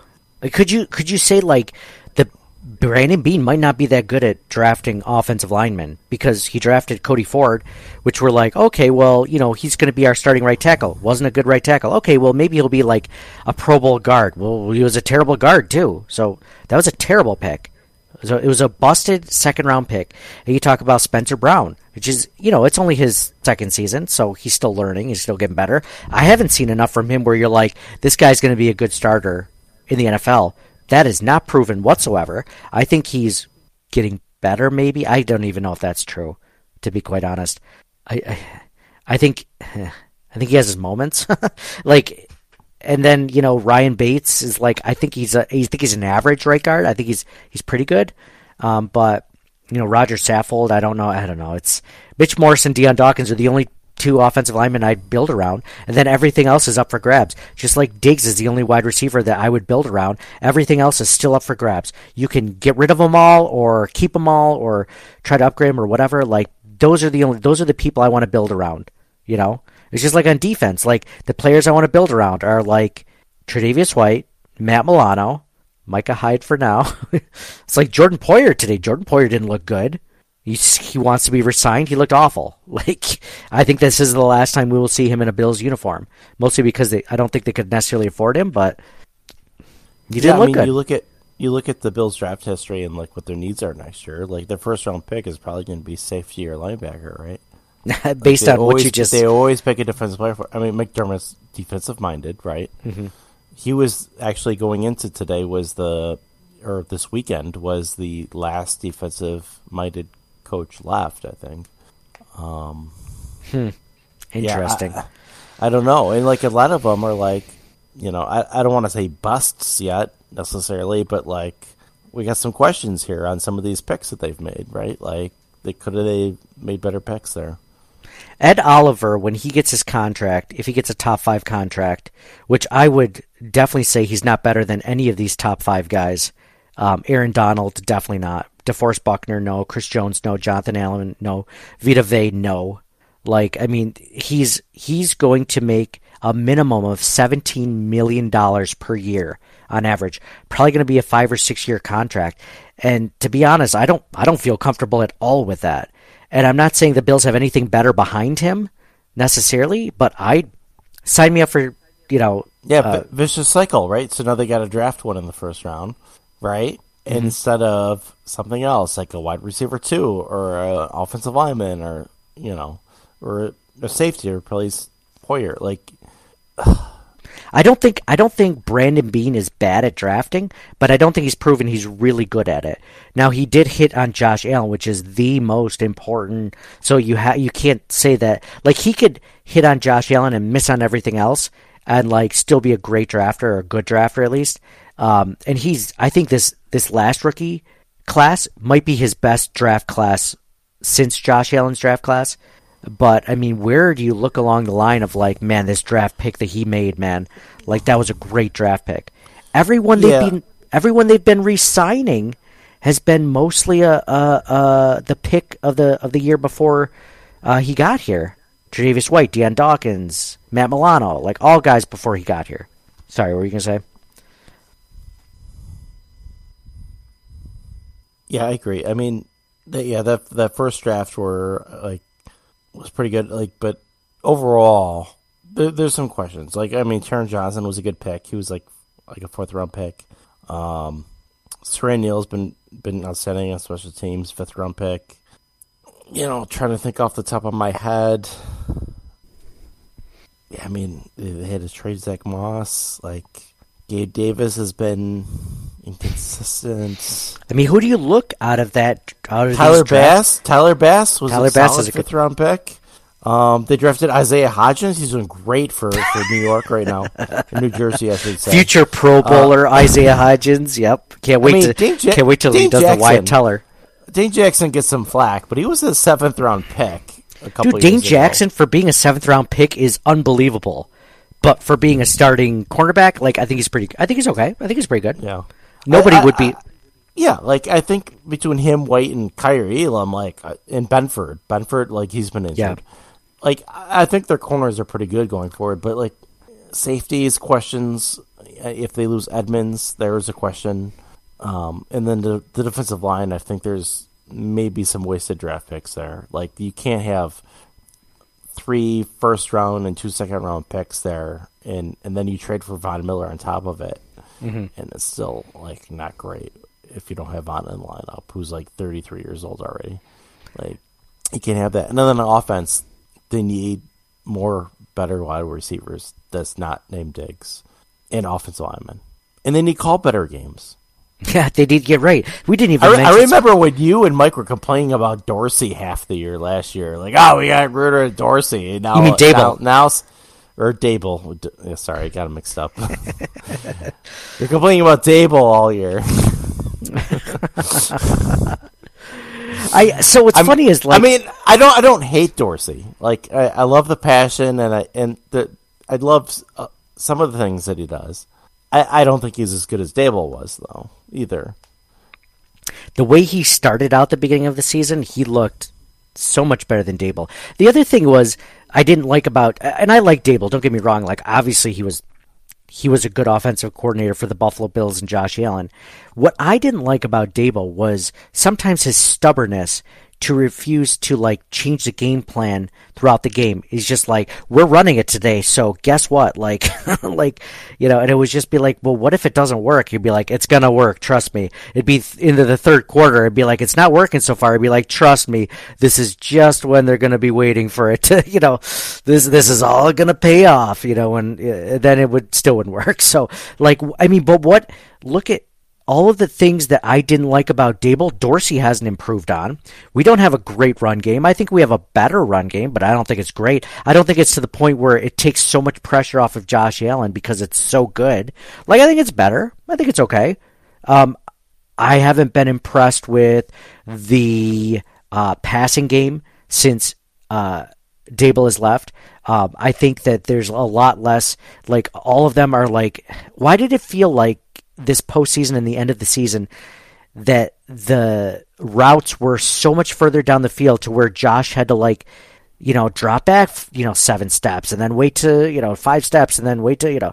Speaker 6: Could you could you say like the Brandon Beane might not be that good at drafting offensive linemen because he drafted Cody Ford, which we're like, okay, well, you know, he's going to be our starting right tackle. Wasn't a good right tackle. Okay, well, maybe he'll be like a Pro Bowl guard. Well, he was a terrible guard too. So that was a terrible pick. So it was a busted second round pick. And you talk about Spencer Brown, which is, you know, it's only his second season, so he's still learning. He's still getting better. I haven't seen enough from him where you're like, this guy's going to be a good starter in the NFL. That is not proven whatsoever. I think he's getting better. Maybe I don't even know if that's true. To be quite honest, I I, I think I think he has his moments. [LAUGHS] like, and then you know Ryan Bates is like I think he's a I think he's an average right guard. I think he's he's pretty good. Um, but you know Roger Saffold, I don't know. I don't know. It's Mitch Morse and Dion Dawkins are the only two offensive linemen I'd build around, and then everything else is up for grabs. Just like Diggs is the only wide receiver that I would build around, everything else is still up for grabs. You can get rid of them all, or keep them all, or try to upgrade them, or whatever. Like those are the only those are the people I want to build around. You know, it's just like on defense. Like the players I want to build around are like Tre'Davious White, Matt Milano, Micah Hyde for now. [LAUGHS] it's like Jordan Poyer today. Jordan Poyer didn't look good. He, he wants to be resigned. He looked awful. [LAUGHS] Like I think this is the last time we will see him in a Bills uniform. Mostly because they, I don't think they could necessarily afford him, but
Speaker 7: he didn't look I mean, good. You look at you look at the Bills draft history and like what their needs are next year. Like their first round pick is probably going to be safety or linebacker, right? [LAUGHS]
Speaker 6: Based
Speaker 7: like
Speaker 6: on
Speaker 7: always,
Speaker 6: what you just
Speaker 7: they always pick a defensive player. For, I mean, McDermott's defensive minded, right? Mm-hmm. He was actually going into today was the or this weekend was the last defensive minded coach left. I think. Um,
Speaker 6: hmm. Interesting.
Speaker 7: Yeah, I, I, don't know, and like a lot of them are like, you know, I, I don't want to say busts yet necessarily, but like we got some questions here on some of these picks that they've made, right? Like they could have they made better picks there.
Speaker 6: Ed Oliver, when he gets his contract, if he gets a top five contract, which I would definitely say he's not better than any of these top five guys. Um, Aaron Donald, definitely not. DeForest Buckner, no. Chris Jones, no. Jonathan Allen, no. Vita Vea, no. Like, I mean, he's he's going to make a minimum of seventeen million dollars per year on average. Probably going to be a five or six year contract. And to be honest, I don't I don't feel comfortable at all with that. And I'm not saying the Bills have anything better behind him necessarily, but I sign me up for you know,
Speaker 7: Yeah,
Speaker 6: uh,
Speaker 7: vicious cycle, right? So now they got to draft one in the first round, right? Instead of something else like a wide receiver two or an offensive lineman or you know or a safety or replace Poyer. Like [SIGHS]
Speaker 6: I don't think I don't think Brandon Beane is bad at drafting, but I don't think he's proven he's really good at it. Now he did hit on Josh Allen, which is the most important. So you ha- you can't say that like he could hit on Josh Allen and miss on everything else and like still be a great drafter or a good drafter at least. Um, and he's I think this this last rookie class might be his best draft class since Josh Allen's draft class. But I mean, where do you look along the line of like, man, this draft pick that he made, man, like that was a great draft pick. Everyone they've
Speaker 7: Yeah.
Speaker 6: been, everyone they've been re-signing has been mostly a, a, a the pick of the of the year before uh, he got here. Tre'Davious White, Dion Dawkins, Matt Milano, like all guys before he got here. Sorry, what were you gonna say?
Speaker 7: Yeah, I agree. I mean, yeah, that that first draft were like was pretty good. Like, but overall, there, there's some questions. Like, I mean, Taron Johnson was a good pick. He was like like a fourth round pick. Um, Siran Neal's been been outstanding on special teams, fifth round pick. You know, trying to think off the top of my head. Yeah, I mean, they had to trade Zach Moss. Like, Gabe Davis has been inconsistent.
Speaker 6: I mean, who do you look out of that? Out of
Speaker 7: Tyler? Bass. Tyler Bass was
Speaker 6: Tyler
Speaker 7: a
Speaker 6: Bass
Speaker 7: solid
Speaker 6: is a good-
Speaker 7: fifth round pick. Um, they drafted Isaiah Hodgins. He's doing great for, for New York right now, [LAUGHS] New Jersey, I should say.
Speaker 6: Future Pro Bowler Isaiah Hodgins. Yep, can't wait
Speaker 7: Uh, mean,
Speaker 6: to
Speaker 7: Dane Ja-
Speaker 6: can't wait till he
Speaker 7: Dane
Speaker 6: does the
Speaker 7: Jackson.
Speaker 6: Wyatt Teller.
Speaker 7: Dane Jackson gets some flack, but he was a seventh round pick a couple
Speaker 6: Dude, Dane
Speaker 7: years ago.
Speaker 6: Jackson for being a seventh round pick is unbelievable. But for being a starting cornerback, like I think he's pretty. I think he's okay. I think he's pretty good.
Speaker 7: Yeah,
Speaker 6: Nobody
Speaker 7: I- I-
Speaker 6: would be.
Speaker 7: yeah. Like I think between him, White, and Kaiir Elam, like uh, and Benford, Benford, like he's been injured.
Speaker 6: Yeah.
Speaker 7: Like I think their corners are pretty good going forward, but like safeties questions. uh, If they lose Edmunds, there is a question. Um, and then the, the defensive line, I think there's maybe some wasted draft picks there. Like you can't have three first round and two second round picks there, and and then you trade for Von Miller on top of it, Mm-hmm. and it's still like not great if you don't have Von in the lineup, who's like 33 years old already. Like you can't have that. And then on offense, they need more better wide receivers that's not named Diggs and offensive linemen, and they need call better games. [LAUGHS]
Speaker 6: Yeah, they did get right. We didn't even.
Speaker 7: I, re- I remember when you and Mike were complaining about Dorsey half the year last year. Like, oh, we got rid of Dorsey. And Now,
Speaker 6: You mean Daboll.
Speaker 7: Now, now or Daboll. D- sorry, I got him mixed up. [LAUGHS] You're complaining about Daboll all year. [LAUGHS]
Speaker 6: I. So what's
Speaker 7: I'm-
Speaker 6: funny is like
Speaker 7: I mean, I don't, I don't hate Dorsey. Like, I, I love the passion, and I and the I love uh, some of the things that he does. I, I don't think he's as good as Daboll was, though, either.
Speaker 6: the way he started out the beginning of the season, he looked so much better than Daboll. The other thing was I didn't like about, and I like Daboll. Don't get me wrong. Like obviously he was he was a good offensive coordinator for the Buffalo Bills and Josh Allen. What I didn't like about Daboll was sometimes his stubbornness to refuse to like change the game plan throughout the game. He's just like, we're running it today, so guess what? Like, [LAUGHS] like you know, and it was just be like, well, what if it doesn't work? You'd be like, it's gonna work, trust me. It'd be th- into the third quarter. It'd be like, it's not working so far. It'd be like, trust me, this is just when they're gonna be waiting for it to, [LAUGHS] you know, this this is all gonna pay off, you know, and uh, then it would still wouldn't work. [LAUGHS] So, like, I mean, but what? Look at all of the things that I didn't like about Daboll, Dorsey hasn't improved on. We don't have a great run game. I think we have a better run game, but I don't think it's great. I don't think it's to the point where it takes so much pressure off of Josh Allen because it's so good. Like, I think it's better. I think it's okay. Um, I haven't been impressed with the uh, passing game since uh, Daboll has left. Um, I think that there's a lot less. Like all of them are like. Why did it feel like this postseason and the end of the season that the routes were so much further down the field to where Josh had to like you know, drop back, you know, seven steps and then wait to, you know, five steps and then wait to, you know,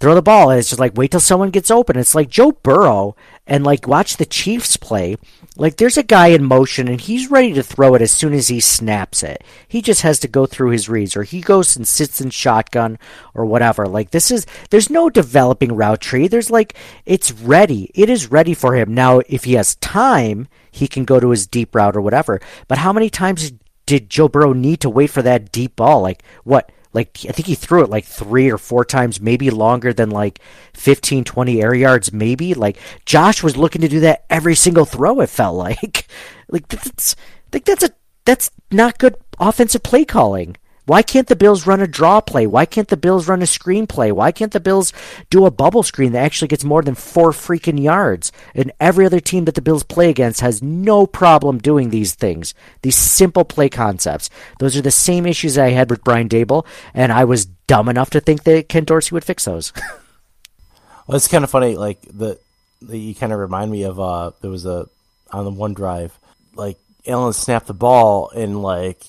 Speaker 6: throw the ball. And it's just like, wait till someone gets open. It's like Joe Burrow and like watch the Chiefs play. Like there's a guy in motion and he's ready to throw it as soon as he snaps it. He just has to go through his reads or he goes and sits in shotgun or whatever. Like this is there's no developing route tree. There's like it's ready. It is ready for him. Now if he has time, he can go to his deep route or whatever. But how many times did Joe Burrow need to wait for that deep ball? Like what like I think he threw it like three or four times, maybe longer than like 15, 20 air yards, maybe. Like Josh was looking to do that every single throw. It felt like, [LAUGHS] like that's, like that's a that's not good offensive play calling. Why can't the Bills run a draw play? Why can't the Bills run a screen play? Why can't the Bills do a bubble screen that actually gets more than four freaking yards? And every other team that the Bills play against has no problem doing these things, these simple play concepts. Those are the same issues I had with Brian Daboll, and I was dumb enough to think that Ken Dorsey would fix those. [LAUGHS]
Speaker 7: well, it's kind of funny. Like the, the you kind of remind me of uh, there was a on the one drive, like Allen snapped the ball and like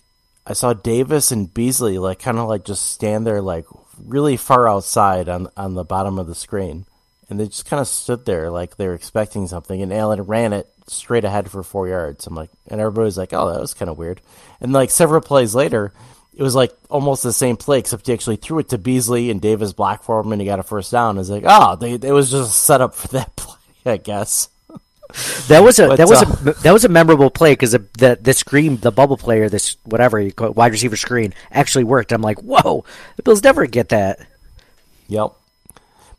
Speaker 7: I saw Davis and Beasley like kind of like just stand there like really far outside on on the bottom of the screen, and they just kind of stood there like they were expecting something. And Allen ran it straight ahead for four yards. I'm like, and everybody was like, "Oh, that was kind of weird." And like several plays later, it was like almost the same play except he actually threw it to Beasley and Davis blocked for him and he got a first down. It's like, oh, they it was just set up for that [LAUGHS] play, I guess.
Speaker 6: That was a but, that was uh, a that was a memorable play because the, the, the screen the bubble player this whatever you call it, wide receiver screen actually worked. I'm like, whoa, the Bills never get that.
Speaker 7: Yep,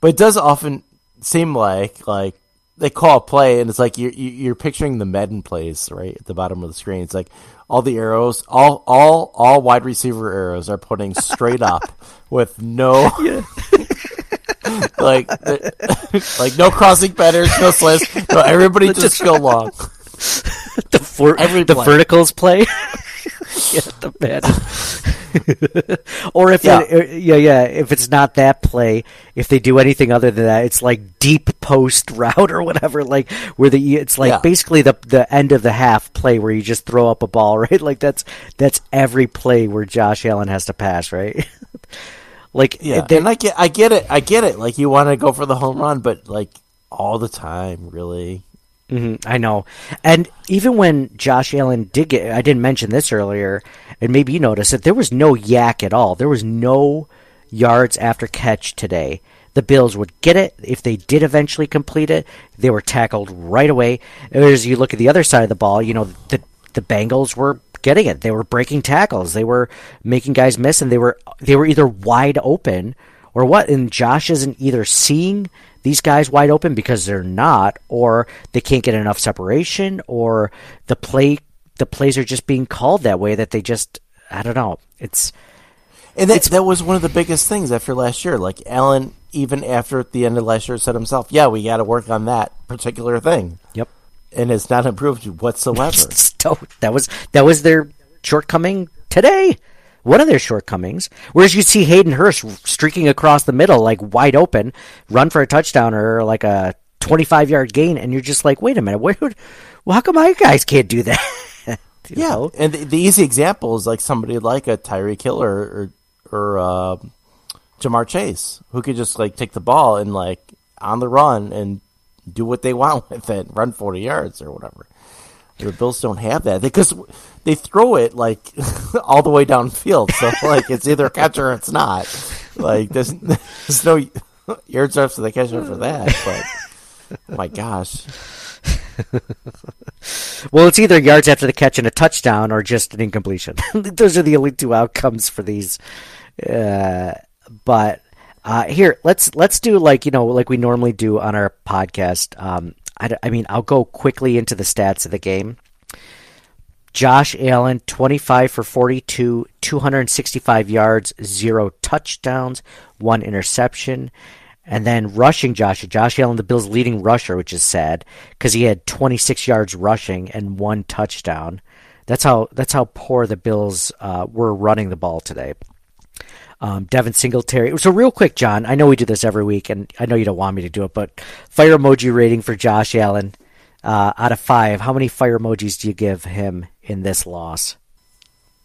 Speaker 7: but it does often seem like like they call a play and it's like you're you're picturing the Madden plays right at the bottom of the screen. It's like all the arrows, all all all wide receiver arrows are putting straight up [LAUGHS] with no. [LAUGHS] [LAUGHS] like, [LAUGHS] like no crossing patterns, no slants. No, everybody just, just go long. [LAUGHS]
Speaker 6: the for, the play. verticals play. yeah, the bad. or if yeah. It, uh, yeah, yeah, if it's not that play, if they do anything other than that, it's like deep post route or whatever, like where the it's like yeah. basically the the end of the half play where you just throw up a ball, right? Like that's that's every play where Josh Allen has to pass, right? Like,
Speaker 7: yeah, and I get, I get it, I get it. Like, you want to go for the home run, but like all the time, really.
Speaker 6: Mm-hmm, I know, and even when Josh Allen did get, I didn't mention this earlier, and maybe you noticed that there was no YAC at all. There was no yards after catch today. The Bills would get it if they did eventually complete it. They were tackled right away. As you look at the other side of the ball, you know the the Bengals were getting it. They were breaking tackles. They were making guys miss, and they were they were either wide open or what. And Josh isn't either seeing these guys wide open because they're not, or they can't get enough separation, or the play the plays are just being called that way that they just I don't know. It's
Speaker 7: and that, that was one of the biggest things after last year. Like Allen, even after the end of last year, said himself, "Yeah, we got to work on that particular thing."
Speaker 6: Yep
Speaker 7: and it's not improved whatsoever. [LAUGHS]
Speaker 6: that was that was their shortcoming today. One of their shortcomings. Whereas you see Hayden Hurst streaking across the middle like wide open, run for a touchdown or like a 25 yard gain, and you're just like, wait a minute, where would, well, how come my guys can't do that? [LAUGHS]
Speaker 7: yeah, know? and the, the, easy example is like somebody like a Tyreek Hill or or, uh, Ja'Marr Chase, who could just like take the ball and like on the run and do what they want [LAUGHS] with it, run 40 yards or whatever. The Bills don't have that because they throw it like [LAUGHS] all the way downfield. So [LAUGHS] like it's either catch or it's not. Like there's, there's no yards after the catch for that. But my gosh.
Speaker 6: well, it's either yards after the catch and a touchdown, or just an incompletion. Those are the only two outcomes for these. Uh, but uh, here, let's let's do like you know like we normally do on our podcast. Um, I, I mean, I'll go quickly into the stats of the game. Josh Allen, 25 for 42, 265 yards, zero touchdowns, one interception. And then rushing Josh, Josh Allen, the Bills' leading rusher, which is sad because he had 26 yards rushing and one touchdown. That's how that's how poor the Bills uh, were running the ball today um, Devin Singletary. So real quick, John, I know we do this every week, and I know you don't want me to do it, but fire emoji rating for Josh Allen uh, out of five. How many fire emojis do you give him in this loss?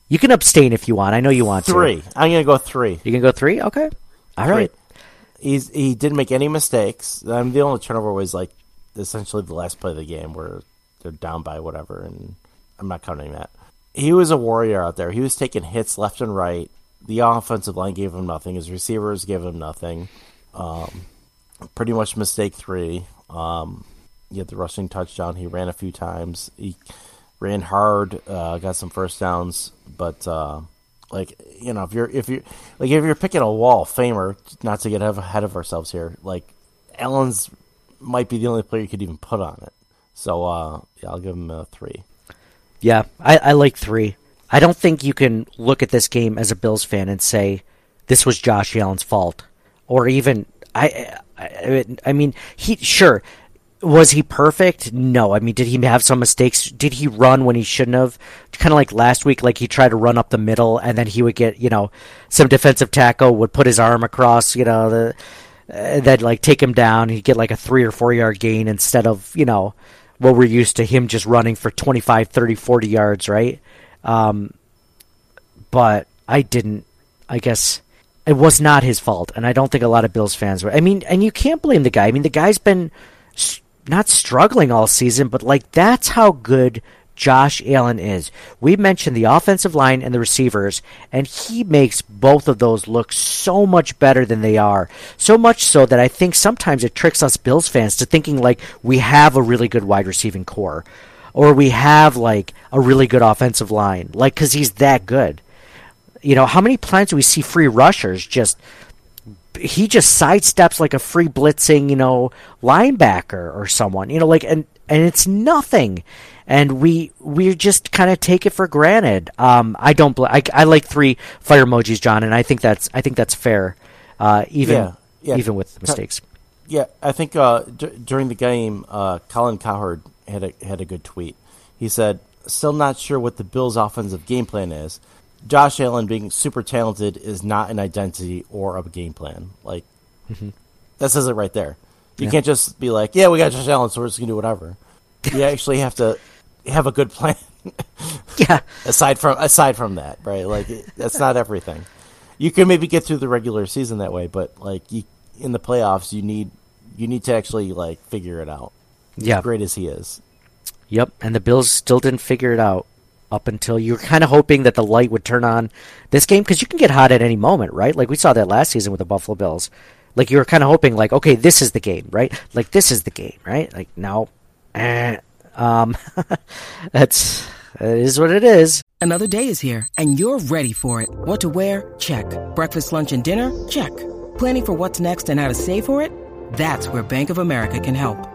Speaker 6: You can abstain if you want. I know you want
Speaker 7: three.
Speaker 6: to.
Speaker 7: I'm gonna go three.
Speaker 6: You can go three. Okay. All right.
Speaker 7: He's he didn't make any mistakes. I mean, the only turnover was like essentially the last play of the game where they're down by whatever, and I'm not counting that. He was a warrior out there. He was taking hits left and right. The offensive line gave him nothing. His receivers gave him nothing. Um, pretty much mistake three. Um, he had the rushing touchdown. He ran a few times. He ran hard. Uh, got some first downs, but uh, like you know, if you're if you like if you're picking a wall famer, not to get ahead of ourselves here, like Allen's might be the only player you could even put on it. So uh, yeah, I'll give him a three.
Speaker 6: Yeah, I, I like three. I don't think you can look at this game as a Bills fan and say this was Josh Allen's fault, or even I. I, I mean, he sure was he perfect? No. I mean, did he have some mistakes? Did he run when he shouldn't have? Kind of like last week, like he tried to run up the middle, and then he would get, you know, some defensive tackle would put his arm across, you know, the uh, that like take him down. He'd get like a three or four yard gain instead of, you know, what we're used to him just running for 25, 30, 40 yards, right? Um, but I didn't, I guess it was not his fault. And I don't think a lot of Bills fans were. I mean, and you can't blame the guy. I mean, the guy's been not struggling all season, but like that's how good Josh Allen is. We mentioned the offensive line and the receivers, and he makes both of those look so much better than they are. So much so that I think sometimes it tricks us Bills fans to thinking like we have a really good wide receiving core, or we have like a really good offensive line, like because he's that good. You know, how many times do we see free rushers just he just sidesteps like a free blitzing, you know, linebacker or someone, you know, like and and it's nothing and we we just kind of take it for granted. Um, I don't. Bl- I, I like three fire emojis, John, and I think that's I think that's fair, uh, even
Speaker 7: Yeah, yeah.
Speaker 6: even with mistakes.
Speaker 7: Yeah, I think uh, d- during the game, uh, Colin Cowherd had a had a good tweet. He said, "Still not sure what the Bills' offensive game plan is. Josh Allen being super talented is not an identity or a game plan. Like mm-hmm. that says it right there. You
Speaker 6: Yeah.
Speaker 7: can't just be like, "Yeah, we got Josh Allen, so we're just gonna do whatever." You [LAUGHS] actually have to have a good plan. [LAUGHS]
Speaker 6: Yeah,
Speaker 7: aside from aside from that, right? Like it, that's not everything. You can maybe get through the regular season that way, but like you, in the playoffs, you need you need to actually like figure it out.
Speaker 6: Yeah,
Speaker 7: great as he is,
Speaker 6: yep. And the Bills still didn't figure it out up until you were kind of hoping that the light would turn on this game because you can get hot at any moment, right? Like we saw that last season with the Buffalo Bills. Like you were kind of hoping, like, okay, this is the game, right? Like this is the game, right? Like now, eh, um, [LAUGHS] that's it is what it is.
Speaker 8: Another day is here, and you're ready for it. What to wear? Check. Breakfast, lunch, and dinner? Check. Planning for what's next and how to save for it? That's where Bank of America can help.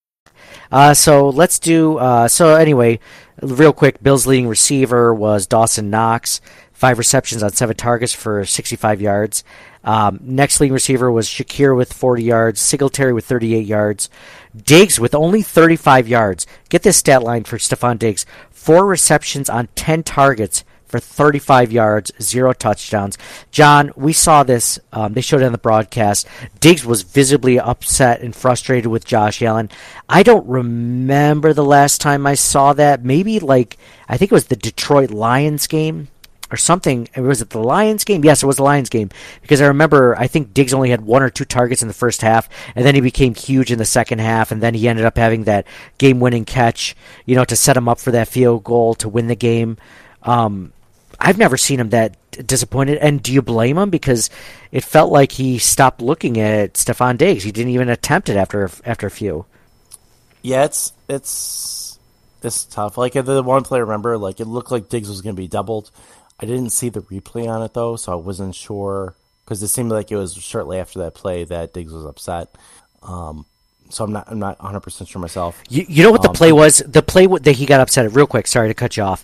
Speaker 6: Uh, so let's do. Uh, so anyway, real quick, Bill's leading receiver was Dawson Knox, five receptions on seven targets for 65 yards. Um, next leading receiver was Shakir with 40 yards, Singletary with 38 yards, Diggs with only 35 yards. Get this stat line for Stefon Diggs: four receptions on 10 targets for 35 yards, zero touchdowns. John, we saw this. Um, they showed it on the broadcast. Diggs was visibly upset and frustrated with Josh Allen. I don't remember the last time I saw that. Maybe like I think it was the Detroit Lions game or something. Was it the Lions game? Yes, it was the Lions game because I remember I think Diggs only had one or two targets in the first half, and then he became huge in the second half, and then he ended up having that game-winning catch, you know, to set him up for that field goal to win the game. Um, I've never seen him that disappointed. And do you blame him? Because it felt like he stopped looking at Stefon Diggs. He didn't even attempt it after after a few.
Speaker 7: Yeah, it's it's it's tough. Like the one play, I remember, like it looked like Diggs was going to be doubled. I didn't see the replay on it though, so I wasn't sure because it seemed like it was shortly after that play that Diggs was upset. Um, so I'm not I'm not 100 percent sure myself.
Speaker 6: You, you know what the
Speaker 7: Um,
Speaker 6: play was? The play that he got upset at, real quick, sorry to cut you off,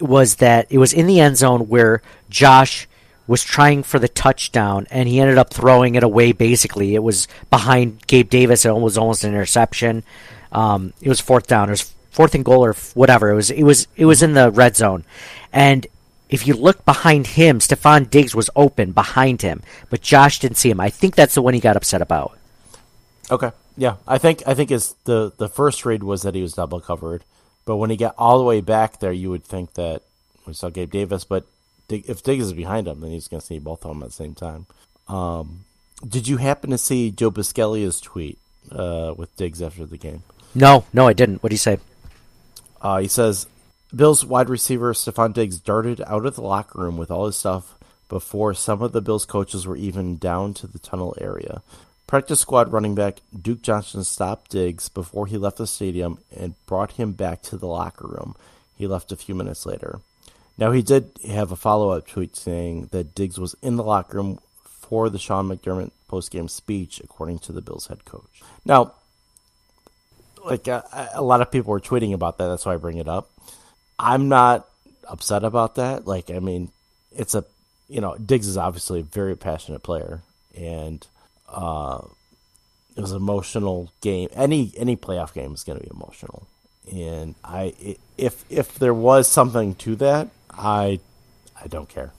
Speaker 6: was that it was in the end zone where Josh was trying for the touchdown and he ended up throwing it away basically. It was behind Gabe Davis. It was almost an interception. Um, it was fourth down. It was fourth and goal or whatever. It was it was it was in the red zone. And if you look behind him, Stefon Diggs was open behind him, but Josh didn't see him. I think that's the one he got upset about.
Speaker 7: Okay. Yeah, I think I think his the the first read was that he was double covered, but when he got all the way back there, you would think that we saw Gabe Davis, but if Diggs is behind him, then he's going to see both of them at the same time. Um, did you happen to see Joe Buscaglia's tweet uh, with Diggs after the game?
Speaker 6: No, no, I didn't. What did he say?
Speaker 7: Uh, he says, Bills wide receiver Stefon Diggs darted out of the locker room with all his stuff before some of the Bills coaches were even down to the tunnel area. Practice squad running back Duke Johnson stopped Diggs before he left the stadium and brought him back to the locker room. He left a few minutes later. Now, he did have a follow up tweet saying that Diggs was in the locker room for the Sean McDermott post game speech, according to the Bills head coach. Now, like uh, a lot of people were tweeting about that. That's why I bring it up. I'm not upset about that. Like, I mean, it's a you know, Diggs is obviously a very passionate player, and uh, it was an emotional game. Any any playoff game is going to be emotional, and I if if there was something to that, I I don't care.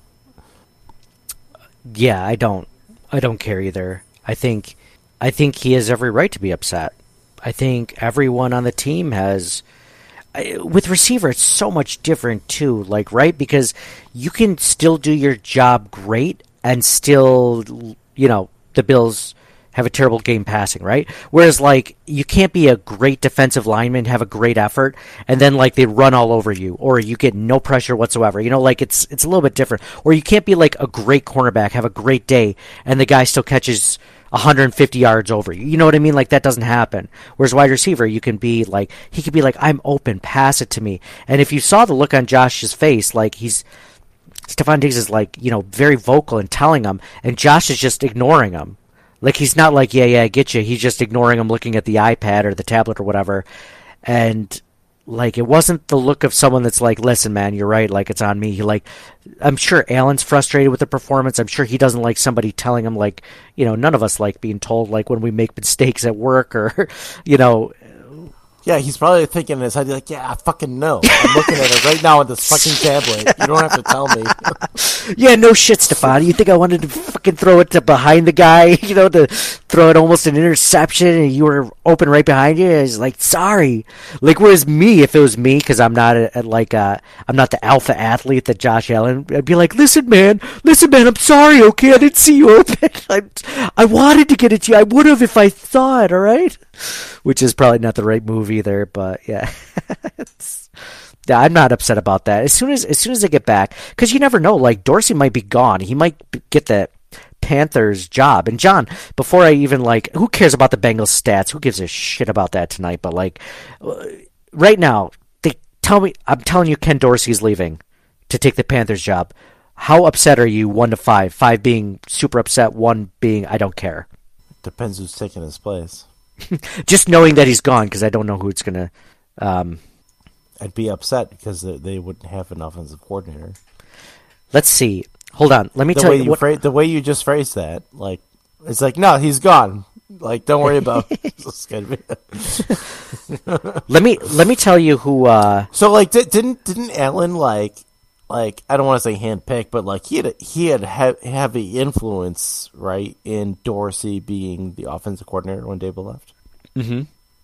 Speaker 6: Yeah, I don't. I don't care either. I think, I think he has every right to be upset. I think everyone on the team has. With receiver, it's so much different too. Like right because you can still do your job great and still, you know, the Bills have a terrible game passing, right? Whereas like you can't be a great defensive lineman, have a great effort, and then like they run all over you, or you get no pressure whatsoever. You know, like it's it's a little bit different. Or you can't be like a great cornerback, have a great day, and the guy still catches 150 yards over you. You know what I mean? Like that doesn't happen. Whereas wide receiver, you can be like he could be like I'm open, pass it to me. And if you saw the look on Josh's face, like he's Stefon Diggs is like, you know, very vocal and telling him, and Josh is just ignoring him. Like he's not like, yeah, yeah, I get you. He's just ignoring him, looking at the iPad or the tablet or whatever, and like it wasn't the look of someone that's like, listen, man, you're right. Like it's on me. Like, I'm sure Allen's frustrated with the performance. I'm sure he doesn't like somebody telling him like, you know, none of us like being told like when we make mistakes at work or, [LAUGHS] you know,
Speaker 7: Yeah, he's probably thinking in his head, like, yeah, I fucking know. I'm looking at it right now on this fucking tablet. You don't have to tell me. [LAUGHS]
Speaker 6: Yeah, no shit, Stefon. You think I wanted to fucking throw it to behind the guy, [LAUGHS] you know, to throw it almost an interception and you were open right behind you? He's like, sorry. Like, whereas me, if it was me, because I'm not a, a- like, uh, I'm not the alpha athlete that Josh Allen, I'd be like, listen, man, listen, man, I'm sorry, okay? I didn't see you open. [LAUGHS] I, I wanted to get it to you. I would have if I saw it, all right? Which is probably not the right move either, but yeah. [LAUGHS] Yeah, I'm not upset about that. As soon as as soon as they get back, because you never know. Like Dorsey might be gone. He might get the Panthers job. And John, before I even like, who cares about the Bengals stats? Who gives a shit about that tonight? But like, uh, right now, they tell me. I'm telling you, Ken Dorsey's leaving to take the Panthers job. How upset are you? One to five. Five being super upset. One being I don't care.
Speaker 7: Depends who's taking his place. [LAUGHS]
Speaker 6: Just knowing that he's gone because I don't know who it's gonna. Um,
Speaker 7: I'd be upset because they, wouldn't have an offensive coordinator.
Speaker 6: let's see. Hold on. Let me
Speaker 7: The
Speaker 6: tell
Speaker 7: way
Speaker 6: you.
Speaker 7: you
Speaker 6: What,
Speaker 7: phrase, the way you just phrased that, like it's like no, he's gone. Like don't worry about. It's gonna be-
Speaker 6: let me let me tell you who. Uh,
Speaker 7: so like di- didn't didn't Allen like like I don't want to say handpick, but like he had a, he had he- heavy influence right in Dorsey being the offensive coordinator when Daboll left.
Speaker 6: mm-hmm.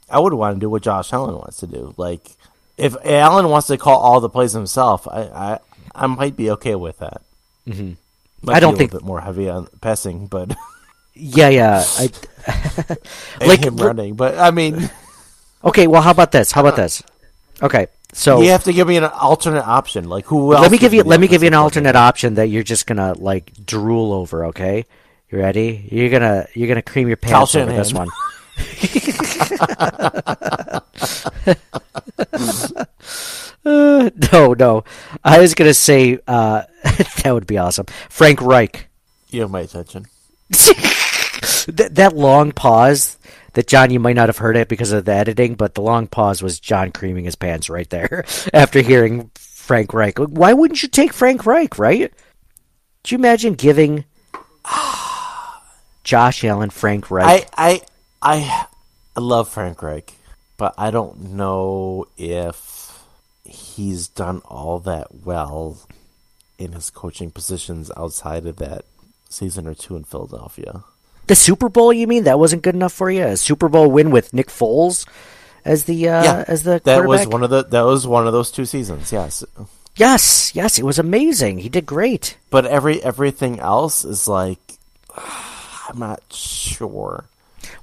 Speaker 7: I would want to do what Josh Allen wants to do. Like if Allen wants to call all the plays himself, I I, I might be okay with that.
Speaker 6: Mhm.
Speaker 7: Might
Speaker 6: I don't
Speaker 7: a
Speaker 6: think-
Speaker 7: little bit more heavy on passing, but [LAUGHS]
Speaker 6: Yeah, yeah. I, [LAUGHS] like
Speaker 7: him running. But I mean, [LAUGHS]
Speaker 6: Okay, well, how about this? How about this? Okay, so
Speaker 7: you have to give me an alternate option. Like who? Else
Speaker 6: let me give you let me give you an alternate option that you're just gonna like drool over. Okay, you ready? You're gonna you're gonna cream your pants over this one. Uh, [LAUGHS] [LAUGHS] no, no. I was gonna say uh, [LAUGHS] that would be awesome. Frank Reich.
Speaker 7: You have my attention.
Speaker 6: Th- that long pause that John, you might not have heard it because of the editing, but the long pause was John creaming his pants right there [LAUGHS] after hearing Frank Reich. Why wouldn't you take Frank Reich, right? Could you imagine giving [SIGHS] Josh Allen Frank Reich?
Speaker 7: I, I, I love Frank Reich, but I don't know if he's done all that well in his coaching positions outside of that season or two in Philadelphia.
Speaker 6: The Super Bowl, you mean? That wasn't good enough for you? A Super Bowl win with Nick Foles as the uh,
Speaker 7: yeah,
Speaker 6: as the
Speaker 7: that was one of the that was one of those two seasons. Yes,
Speaker 6: Yes, yes, it was amazing. He did great.
Speaker 7: but every everything else is like [SIGHS] I'm not sure.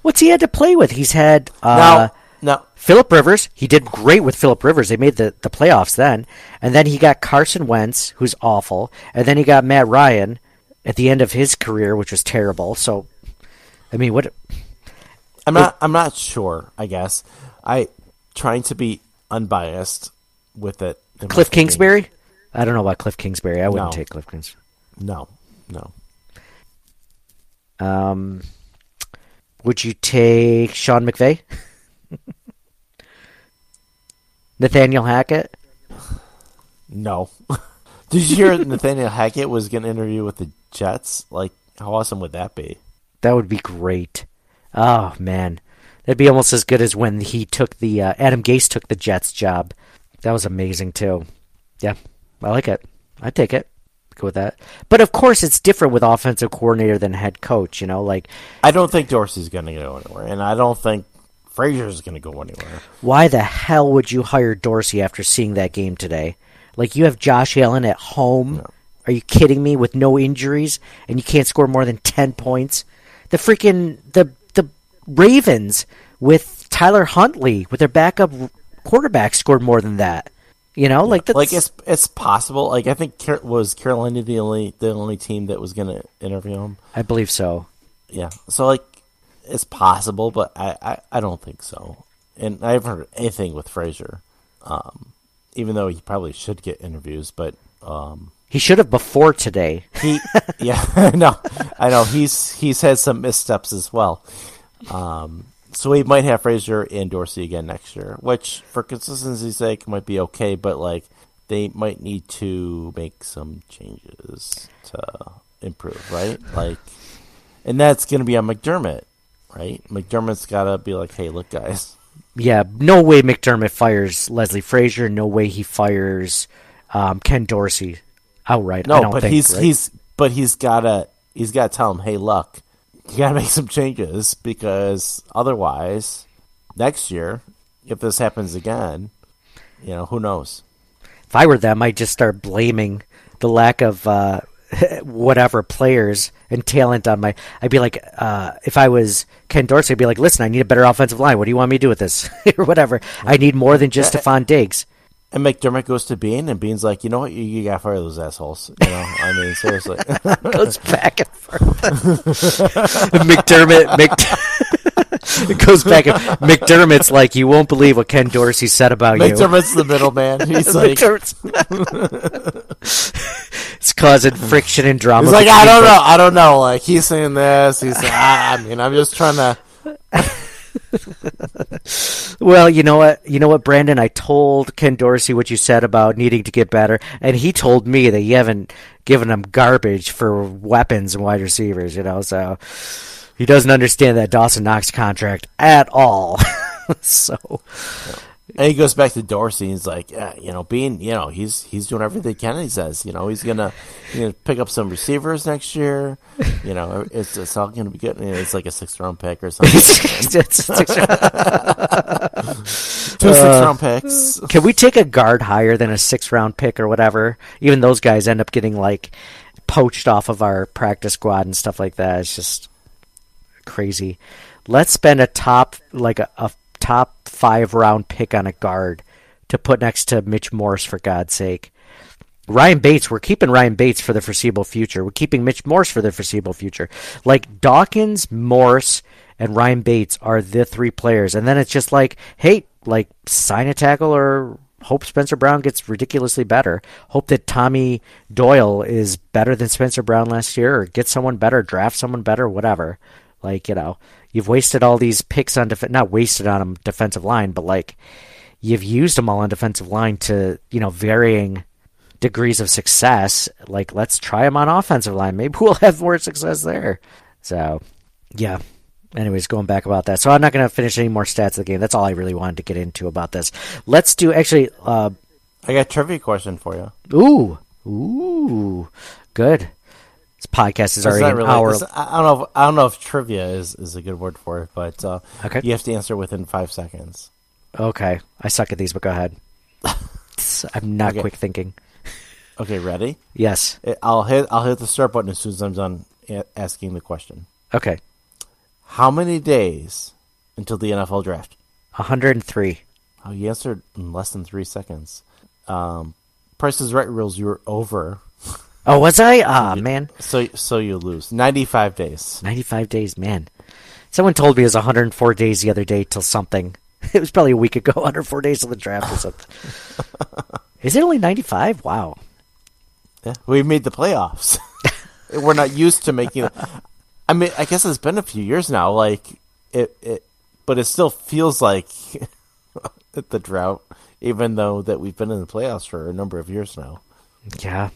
Speaker 6: What's he had to play with? He's had uh,
Speaker 7: now, now
Speaker 6: Philip Rivers. He did great with Philip Rivers. They made the, the playoffs then. And then he got Carson Wentz, who's awful. And then he got Matt Ryan at the end of his career, which was terrible. So, I mean, what?
Speaker 7: I'm not. I'm not sure. I guess I trying to be unbiased with it.
Speaker 6: Cliff. Kingsbury? I don't know about Cliff Kingsbury. I wouldn't
Speaker 7: No.
Speaker 6: take Cliff Kingsbury.
Speaker 7: No, no.
Speaker 6: Um, would you take Sean McVay? [LAUGHS] Nathaniel Hackett?
Speaker 7: No. [LAUGHS] Did you hear Nathaniel Hackett was going to interview with the Jets? Like, how awesome would that be?
Speaker 6: That would be great. Oh man, that'd be almost as good as when he took the uh, Adam Gase took the Jets job. That was amazing too. Yeah, I like it. I take it. Go with that. But of course, it's different with offensive coordinator than head coach. You know, like
Speaker 7: I don't think Dorsey's going to go anywhere, and I don't think Frazier's going to go anywhere.
Speaker 6: why the hell would you hire Dorsey after seeing that game today? Like you have Josh Allen at home. Are you kidding me? With no injuries and you can't score more than ten points. The freaking the the Ravens with Tyler Huntley with their backup quarterback scored more than that. You know, like that's,
Speaker 7: Like, it's it's possible. Like, I think Car- was Carolina the only the only team that was going to interview him.
Speaker 6: I believe so.
Speaker 7: Yeah. So like, it's possible, but I, I, I don't think so. And I haven't heard anything with Frazier, um, even though he probably should get interviews. But um,
Speaker 6: He should have before today.
Speaker 7: he, yeah, [LAUGHS] I know, I know. He's he's had some missteps as well. Um, so we might have Frazier and Dorsey again next year, which for consistency's sake might be okay. But like, they might need to make some changes to improve, right? Like, and that's going to be on McDermott, right? McDermott's got to be like, hey, look, guys.
Speaker 6: Yeah, no way McDermott fires Leslie Frazier. No way he fires um, Ken Dorsey outright. I
Speaker 7: No,
Speaker 6: don't
Speaker 7: but
Speaker 6: think,
Speaker 7: he's
Speaker 6: right?
Speaker 7: he's but he's gotta he's gotta tell him, hey, look, you gotta [LAUGHS] make some changes because otherwise, next year, if this happens again, you know, who knows?
Speaker 6: if I were them, I'd just start blaming the lack of uh, [LAUGHS] whatever players and talent on my. I'd be like, uh, if I was Ken Dorsey, I'd be like, listen, I need a better offensive line. What do you want me to do with this [LAUGHS] or whatever? I need more than just Stefon Diggs.
Speaker 7: And McDermott goes to Beane, and Beane's like, you know what, you, you gotta fire those assholes. You know, I mean, seriously. [LAUGHS]
Speaker 6: Goes back and forth. [LAUGHS] McDermott, Mc, [LAUGHS] it goes back. And, McDermott's like, you won't believe what Ken Dorsey said about you.
Speaker 7: McDermott's the middleman. He's like,
Speaker 6: it's causing friction and drama.
Speaker 7: he's like, I don't
Speaker 6: both-
Speaker 7: know, I don't know. Like he's saying this. He's saying, I, I mean, I'm just trying to. [LAUGHS]
Speaker 6: Well, you know what? You know what, Brandon? I told Ken Dorsey what you said about needing to get better, and he told me that you haven't given him garbage for weapons and wide receivers. You know, so he doesn't understand that Dawson Knox contract at all. [LAUGHS] so
Speaker 7: And he goes back to Dorsey. And he's like, yeah, you know, being, you know, he's he's doing everything Kennedy says. You know, he's gonna, you know, pick up some receivers next year. You know, it's it's all gonna be good. You know, it's like a six round pick or something. [LAUGHS] Two six uh, round picks.
Speaker 6: Can we take a guard higher than a six round pick or whatever? Even those guys end up getting like poached off of our practice squad and stuff like that. It's just crazy. Let's spend a top like a, a top five round pick on a guard to put next to Mitch Morse for God's sake. Ryan Bates, we're keeping Ryan Bates for the foreseeable future. We're keeping Mitch Morse for the foreseeable future. Like Dawkins, Morse, and Ryan Bates are the three players, and then it's just like, hey, like sign a tackle or hope Spencer Brown gets ridiculously better. Hope that Tommy Doyle is better than Spencer Brown last year, or get someone better, draft someone better, whatever. Like you know, you've wasted all these picks on def- not wasted on defensive line, but like you've used them all on defensive line to you know varying degrees of success. Like let's try them on offensive line. Maybe [LAUGHS] we'll have more success there. So yeah. Anyways, going back about that. So I'm not going to finish any more stats of the game. That's all I really wanted to get into about this. Let's do actually. Uh,
Speaker 7: I got a trivia question for you.
Speaker 6: Ooh, ooh, good. This podcast is already an
Speaker 7: really,
Speaker 6: hour.
Speaker 7: I don't know. If, I don't know if trivia is, is a good word for it, but uh,
Speaker 6: Okay.
Speaker 7: you have to answer within five seconds.
Speaker 6: Okay, I suck at these, but go ahead. [LAUGHS] I'm not
Speaker 7: Okay.
Speaker 6: quick thinking.
Speaker 7: Okay, ready?
Speaker 6: Yes.
Speaker 7: I'll hit I'll hit the start button as soon as I'm done a- asking the question.
Speaker 6: Okay.
Speaker 7: How many days until the NFL draft?
Speaker 6: 103.
Speaker 7: Oh, you answered in less than three seconds. Um, Price is Right rules. You were over, [LAUGHS]
Speaker 6: Oh, was I? Ah, man.
Speaker 7: so so you lose. Ninety-five days.
Speaker 6: 95 days, man. Someone told me it was 104 days the other day till something. [LAUGHS] It was probably a week ago, [LAUGHS] 104 days till the draft or something. [LAUGHS] Is it only 95? Wow.
Speaker 7: Yeah, we made the playoffs. We're not used to making. I mean, I guess it's been a few years now. Like it, it but it still feels like the drought, even though that we've been in the playoffs for a number of years now.
Speaker 6: Yeah.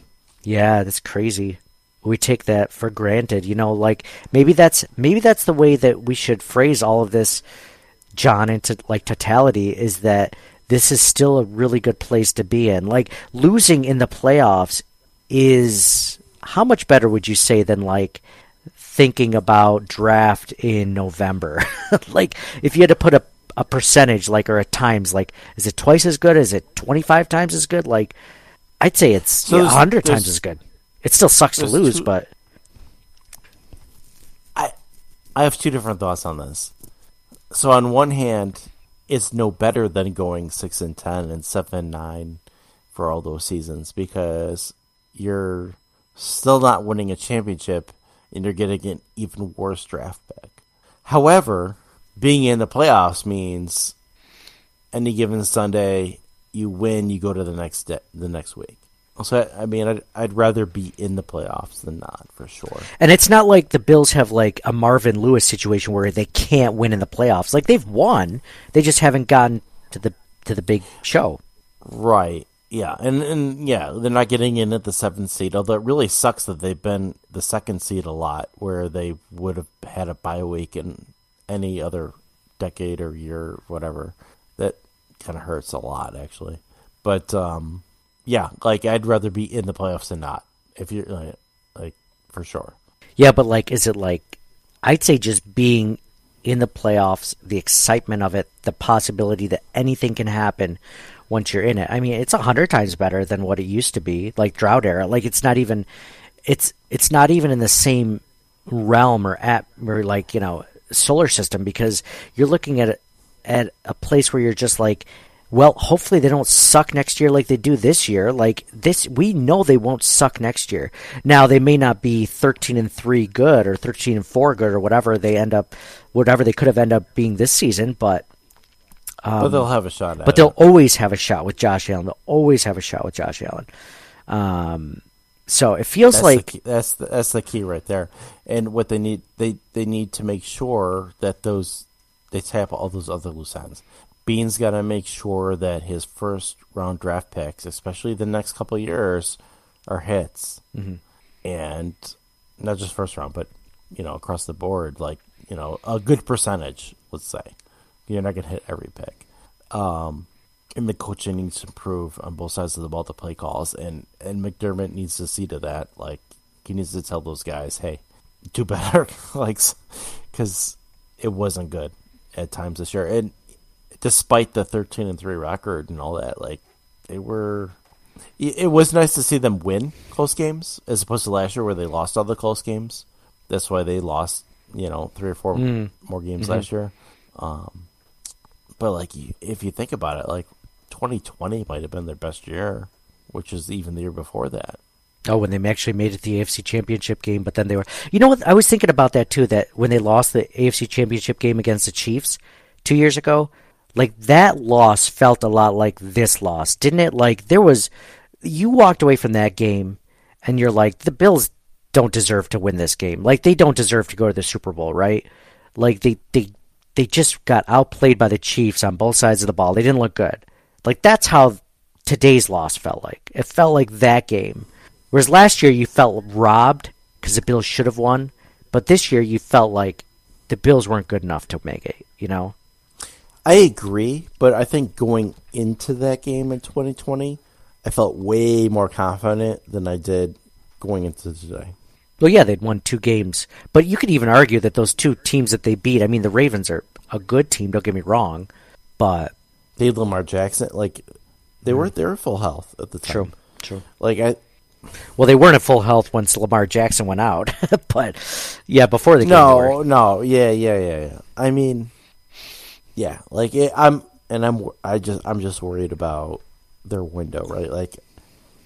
Speaker 6: Yeah, that's crazy. We take that for granted, you know, like maybe that's maybe that's the way that we should phrase all of this John into like totality is that this is still a really good place to be in. Like losing in the playoffs is how much better would you say than like thinking about draft in November? [LAUGHS] like if you had to put a a percentage like or a times like is it twice as good? Is it 25 times as good? Like I'd say it's
Speaker 7: So
Speaker 6: yeah, 100 times as good. It still sucks to lose,
Speaker 7: two-
Speaker 6: but
Speaker 7: I I have two different thoughts on this. So on one hand, it's no better than going six and ten and seven and nine for all those seasons because you're still not winning a championship and you're getting an even worse draft pick. However, being in the playoffs means any given Sunday you win, you go to the next de- the next week. So I I mean, I'd, I'd rather be in the playoffs than not for sure.
Speaker 6: And it's not like the Bills have like a Marvin Lewis situation where they can't win in the playoffs. Like they've won, they just haven't gotten to the to the big show.
Speaker 7: Right. Yeah, and and yeah, they're not getting in at the seventh seed. Although it really sucks that they've been the second seed a lot, where they would have had a bye week in any other decade or year, or whatever. That kind of hurts a lot, actually. But um, yeah, like I'd rather be in the playoffs than not. If you're like, like for sure.
Speaker 6: Yeah, but like, is it like? I'd say just being in the playoffs, the excitement of it, the possibility that anything can happen once you're in it. I mean, it's a hundred times better than what it used to be, like drought era. Like it's not even, it's it's not even in the same realm or at or like you know solar system because you're looking at at a place where you're just like well hopefully they don't suck next year like they do this year like this we know they won't suck next year now they may not be 13 and 3 good or 13 and 4 good or whatever they end up whatever they could have ended up being this season but
Speaker 7: but they'll have a shot at
Speaker 6: Um, but they'll always have a shot with Josh Allen. They'll always have a shot with Josh Allen. Um, so it feels
Speaker 7: that's
Speaker 6: like
Speaker 7: the that's the, that's the key right there. And what they need they they need to make sure that those they tap all those other loose ends. Beane's got to make sure that his first round draft picks, especially the next couple of years, are hits,
Speaker 6: Mhm.
Speaker 7: and not just first round, but you know across the board, like you know a good percentage. Let's say you're not gonna hit every pick. Um, and the coaching needs to improve on both sides of the ball to play calls, and and McDermott needs to see to that. Like he needs to tell those guys, hey, do better, [LAUGHS] like because it wasn't good at times this year, and despite the thirteen and three record and all that, like they were. It was nice to see them win close games as opposed to last year where they lost all the close games. That's why they lost, you know, three or four
Speaker 6: Mm.
Speaker 7: more games
Speaker 6: Mhm.
Speaker 7: last year. Um, but like, if you think about it, like 2020 might have been their best year, which is even the year before that.
Speaker 6: Oh, when they actually made it the AFC Championship game, but then they were. You know what? I was thinking about that too. That when they lost the AFC Championship game against the Chiefs two years ago, like that loss felt a lot like this loss, didn't it? Like there was, you walked away from that game, and you're like, the Bills don't deserve to win this game. Like they don't deserve to go to the Super Bowl, right? Like they they they just got outplayed by the Chiefs on both sides of the ball. They didn't look good. Like that's how today's loss felt like. It felt like that game. Whereas last year you felt robbed because the Bills should have won, but this year you felt like the Bills weren't good enough to make it. You know.
Speaker 7: I agree, but I think going into that game in 2020, I felt way more confident than I did going into today.
Speaker 6: Well, yeah, they'd won two games, but you could even argue that those two teams that they beat. I mean, the Ravens are a good team. Don't get me wrong, but
Speaker 7: they had Lamar Jackson. Like they were, they were full health at the time.
Speaker 6: True, true.
Speaker 7: Like I,
Speaker 6: well, they weren't at full health once Lamar Jackson went out, [LAUGHS] but yeah, before the game.
Speaker 7: No, no, yeah, yeah, yeah, yeah. I mean, yeah, like it, I'm, and I'm, I just, I'm just worried about their window, right? Like,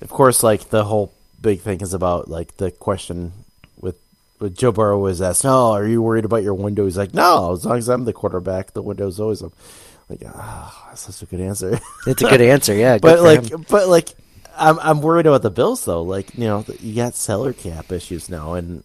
Speaker 7: of course, like the whole big thing is about like the question with with Joe Burrow was asked, "No, are you worried about your window?" He's like, "No, as long as I'm the quarterback, the window's always up." Like, ah, oh, that's such a good answer.
Speaker 6: It's a good [LAUGHS] answer, yeah.
Speaker 7: But like, him. but like, I'm I'm worried about the Bills though. Like, you know, you got salary cap issues now, and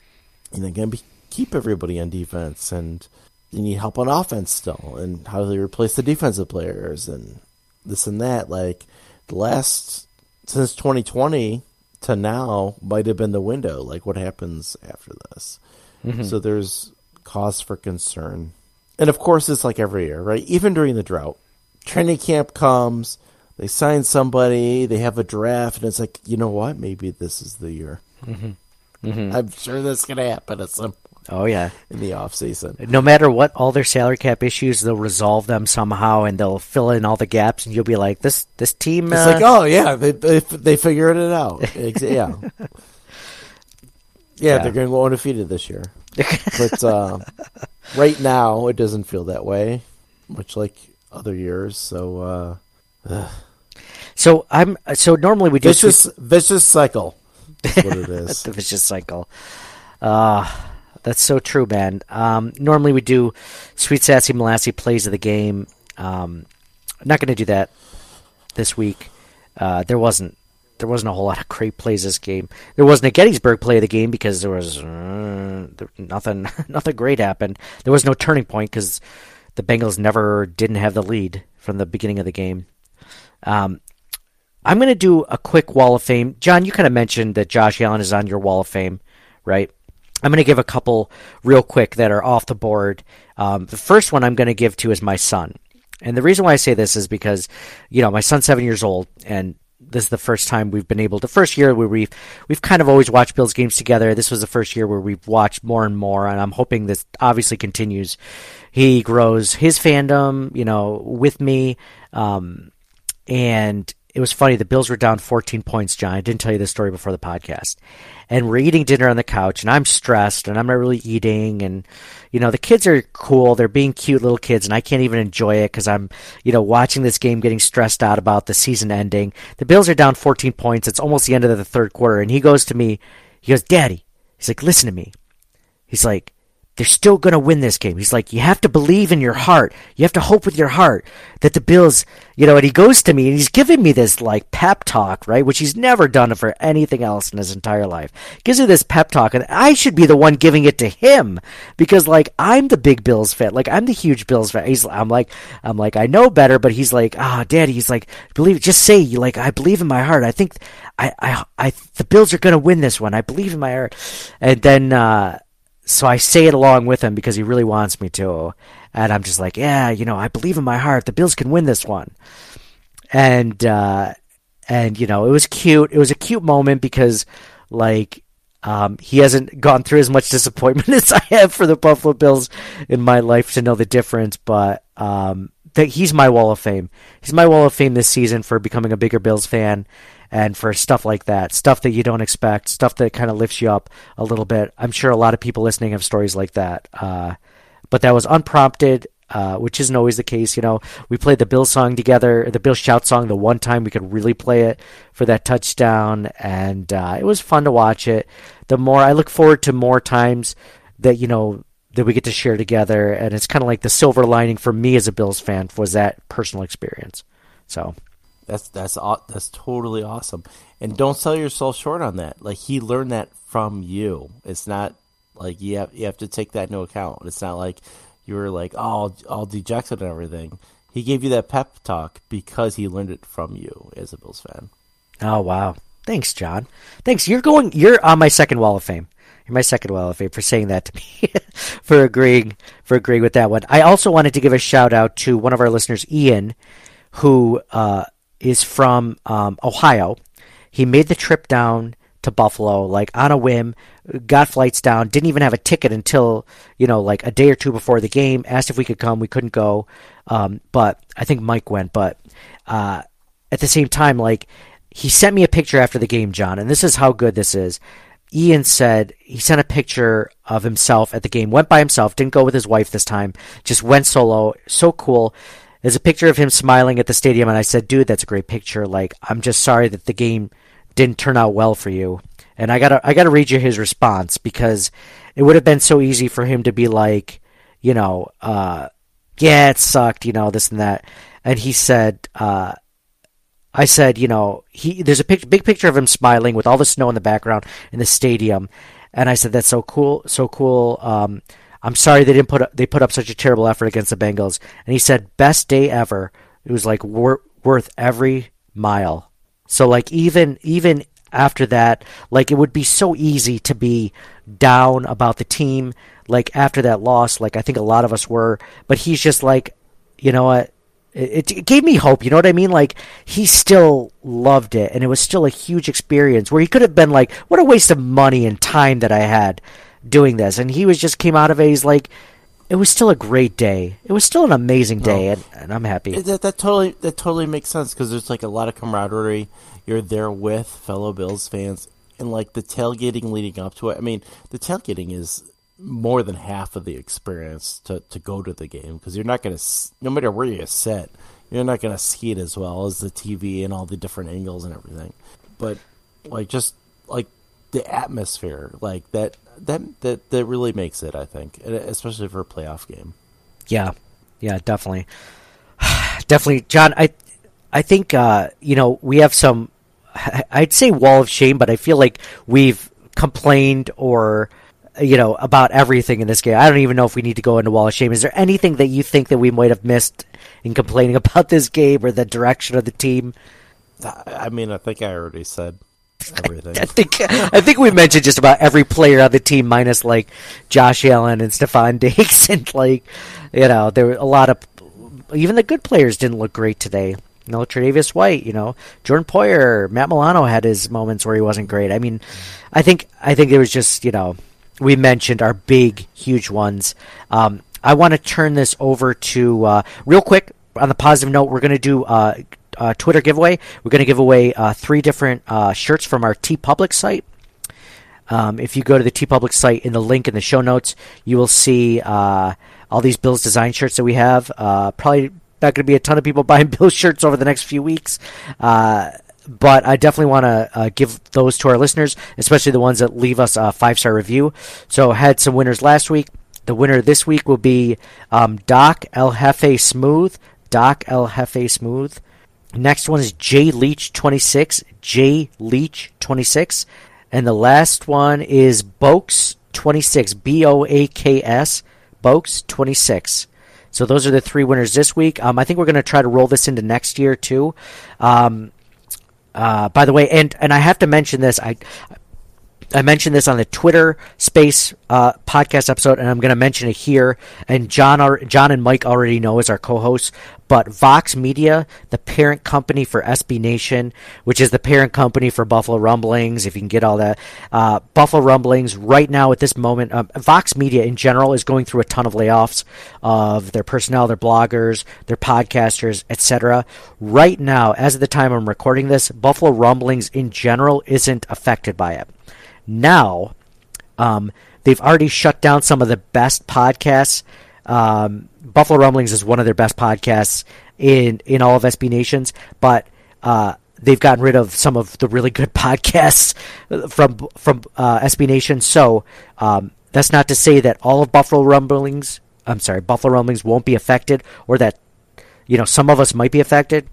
Speaker 7: and they're gonna be keep everybody on defense, and you need help on offense still, and how do they replace the defensive players, and this and that. Like, the last since 2020 to now might have been the window. Like, what happens after this? Mm-hmm. So there's cause for concern. And of course, it's like every year, right? Even during the drought, training camp comes, they sign somebody, they have a draft, and it's like, you know what? Maybe this is the year. Mm-hmm. [LAUGHS] Mm-hmm. I'm sure that's going to happen at some
Speaker 6: Oh yeah,
Speaker 7: in the off season.
Speaker 6: No matter what, all their salary cap issues, they'll resolve them somehow, and they'll fill in all the gaps, and you'll be like, "This this team."
Speaker 7: It's
Speaker 6: uh...
Speaker 7: like, oh yeah, they they, they figured it out. yeah. yeah, [LAUGHS] yeah, they're going to go undefeated this year. [LAUGHS] but uh, right now, it doesn't feel that way, much like other years. So, uh,
Speaker 6: so I'm so normally we do
Speaker 7: vicious vicious cycle. That's what it [LAUGHS] is.
Speaker 6: the vicious cycle. Uh that's so true, man. Um, normally we do Sweet Sassy Molassy plays of the game. Um, not going to do that this week. Uh, there wasn't there wasn't a whole lot of great plays this game. There wasn't a Gettysburg play of the game because there was uh, nothing [LAUGHS] nothing great happened. There was no turning point because the Bengals never didn't have the lead from the beginning of the game. Um, I'm going to do a quick Wall of Fame. John, you kind of mentioned that Josh Allen is on your Wall of Fame, right? I'm going to give a couple real quick that are off the board. Um, the first one I'm going to give to is my son. And the reason why I say this is because, you know, my son's seven years old, and this is the first time we've been able. The first year where we've we've kind of always watched Bills games together. This was the first year where we've watched more and more, and I'm hoping this obviously continues. He grows his fandom, you know, with me, um, and it was funny. The Bills were down 14 points, John. I didn't tell you this story before the podcast. And we're eating dinner on the couch, and I'm stressed, and I'm not really eating. And, you know, the kids are cool. They're being cute little kids, and I can't even enjoy it because I'm, you know, watching this game getting stressed out about the season ending. The Bills are down 14 points. It's almost the end of the third quarter. And he goes to me, he goes, Daddy, he's like, listen to me. He's like, they're still going to win this game. He's like, you have to believe in your heart. You have to hope with your heart that the Bills, you know, and he goes to me and he's giving me this like pep talk, right? Which he's never done for anything else in his entire life. Gives me this pep talk and I should be the one giving it to him because like I'm the big Bills fan. Like I'm the huge Bills fan. He's, I'm like, I'm like, I know better, but he's like, ah, oh, daddy, he's like, believe, just say you like, I believe in my heart. I think I, I, I, the Bills are going to win this one. I believe in my heart. And then, uh, so I say it along with him because he really wants me to. And I'm just like, yeah, you know, I believe in my heart the Bills can win this one. And uh, and you know, it was cute. It was a cute moment because like um, he hasn't gone through as much [LAUGHS] disappointment as I have for the Buffalo Bills in my life to know the difference. But um, he's my wall of fame. He's my wall of fame this season for becoming a bigger Bills fan and for stuff like that, stuff that you don't expect, stuff that kind of lifts you up a little bit. I'm sure a lot of people listening have stories like that. Uh, but that was unprompted, uh, which isn't always the case. You know, we played the Bill song together, the Bill shout song, the one time we could really play it for that touchdown, and uh, it was fun to watch it. The more I look forward to more times that you know that we get to share together, and it's kind of like the silver lining for me as a Bills fan was that personal experience. So
Speaker 7: that's that's that's totally awesome. And don't sell yourself short on that. Like he learned that from you. It's not like you have you have to take that into account. It's not like you were like all all dejected and everything. He gave you that pep talk because he learned it from you as a Bills fan.
Speaker 6: Oh wow. Thanks, John. Thanks. You're going you're on my second wall of fame. You're my second wall of fame for saying that to me, [LAUGHS] for agreeing for agreeing with that one. I also wanted to give a shout out to one of our listeners, Ian, who uh, is from um, Ohio. He made the trip down to Buffalo like on a whim, got flights down, didn't even have a ticket until you know like a day or two before the game. Asked if we could come, we couldn't go, um, but I think Mike went. But uh, at the same time, like he sent me a picture after the game, John, and this is how good this is. Ian said he sent a picture of himself at the game, went by himself, didn't go with his wife this time, just went solo. So cool. There's a picture of him smiling at the stadium, and I said, dude, that's a great picture. Like, I'm just sorry that the game didn't turn out well for you. And I gotta, I gotta read you his response because it would have been so easy for him to be like, you know, uh, yeah, it sucked, you know, this and that. And he said, uh, I said, you know, he there's a pic- big picture of him smiling with all the snow in the background in the stadium, and I said that's so cool, so cool. Um, I'm sorry they didn't put up, they put up such a terrible effort against the Bengals. And he said best day ever. It was like wor- worth every mile. So like even even after that, like it would be so easy to be down about the team. Like after that loss, like I think a lot of us were, but he's just like, you know what? It, it, gave me hope. You know what I mean? Like he still loved it, and it was still a huge experience. Where he could have been like, "What a waste of money and time that I had doing this," and he was just came out of it. He's like, "It was still a great day. It was still an amazing day, oh. and, and, I'm happy."
Speaker 7: That, that totally that totally makes sense because there's like a lot of camaraderie. You're there with fellow Bills fans, and like the tailgating leading up to it. I mean, the tailgating is more than half of the experience to, to go to the game because you're not going to no matter where you sit you're not going to see it as well as the TV and all the different angles and everything but like just like the atmosphere like that that that that really makes it I think especially for a playoff game
Speaker 6: yeah yeah definitely [SIGHS] definitely John I I think uh, you know we have some [LAUGHS] I'd say wall of shame but I feel like we've complained or you know, about everything in this game. I don't even know if we need to go into Wall of Shame. Is there anything that you think that we might have missed in complaining [LAUGHS] about this game or the direction of the team?
Speaker 7: I mean, I think I already said everything. [LAUGHS]
Speaker 6: I think I think we mentioned just about every player on the team, minus like Josh Allen and Stefon Diggs, [LAUGHS] and like you know, there were a lot of even the good players didn't look great today. You know, Tre'Davious White, you know, Jordan Poyer, Matt Milano had his moments where he wasn't great. I mean, I think I think it was just you know we mentioned our big, huge ones. Um, I want to turn this over to uh, real quick. On the positive note, we're going to do uh, a Twitter giveaway. We're going to give away uh, three different uh, shirts from our TeePublic site. Um, if you go to the TeePublic site in the link in the show notes, you will see uh, all these Bills design shirts that we have. Uh, probably not going to be a ton of people [LAUGHS] buying Bills shirts over the next few weeks but I definitely want to uh, give those to our listeners, especially the ones that leave us a five star review. So had some winners last week. The winner this week will be um, Doc El Jefe Smooth. Doc El Jefe Smooth. Next one is J Leach twenty six. J Leach twenty six, and the last one is twenty six. B O A K S. Twenty six. So those are the three winners this week. Um, I think we're going to try to roll this into next year too. Um, uh, by the way, and and I have to mention this. I I mentioned this on the Twitter Space uh, podcast episode, and I'm going to mention it here. And John, John and Mike already know as our co-hosts. But Vox Media, the parent company for SB Nation, which is the parent company for Buffalo Rumblings, if you can get all that, uh, Buffalo Rumblings right now at this moment, um, Vox Media in general is going through a ton of layoffs of their personnel, their bloggers, their podcasters, etc. Right now, as of the time I'm recording this, Buffalo Rumblings in general isn't affected by it. Now, um, they've already shut down some of the best podcasts Um, Buffalo Rumblings is one of their best podcasts in in all of SB Nations, but uh, they've gotten rid of some of the really good [LAUGHS] podcasts from from uh, SB Nation. So um, that's not to say that all of Buffalo Rumblings, I'm sorry, Buffalo Rumblings won't be affected, or that you know some of us might be affected.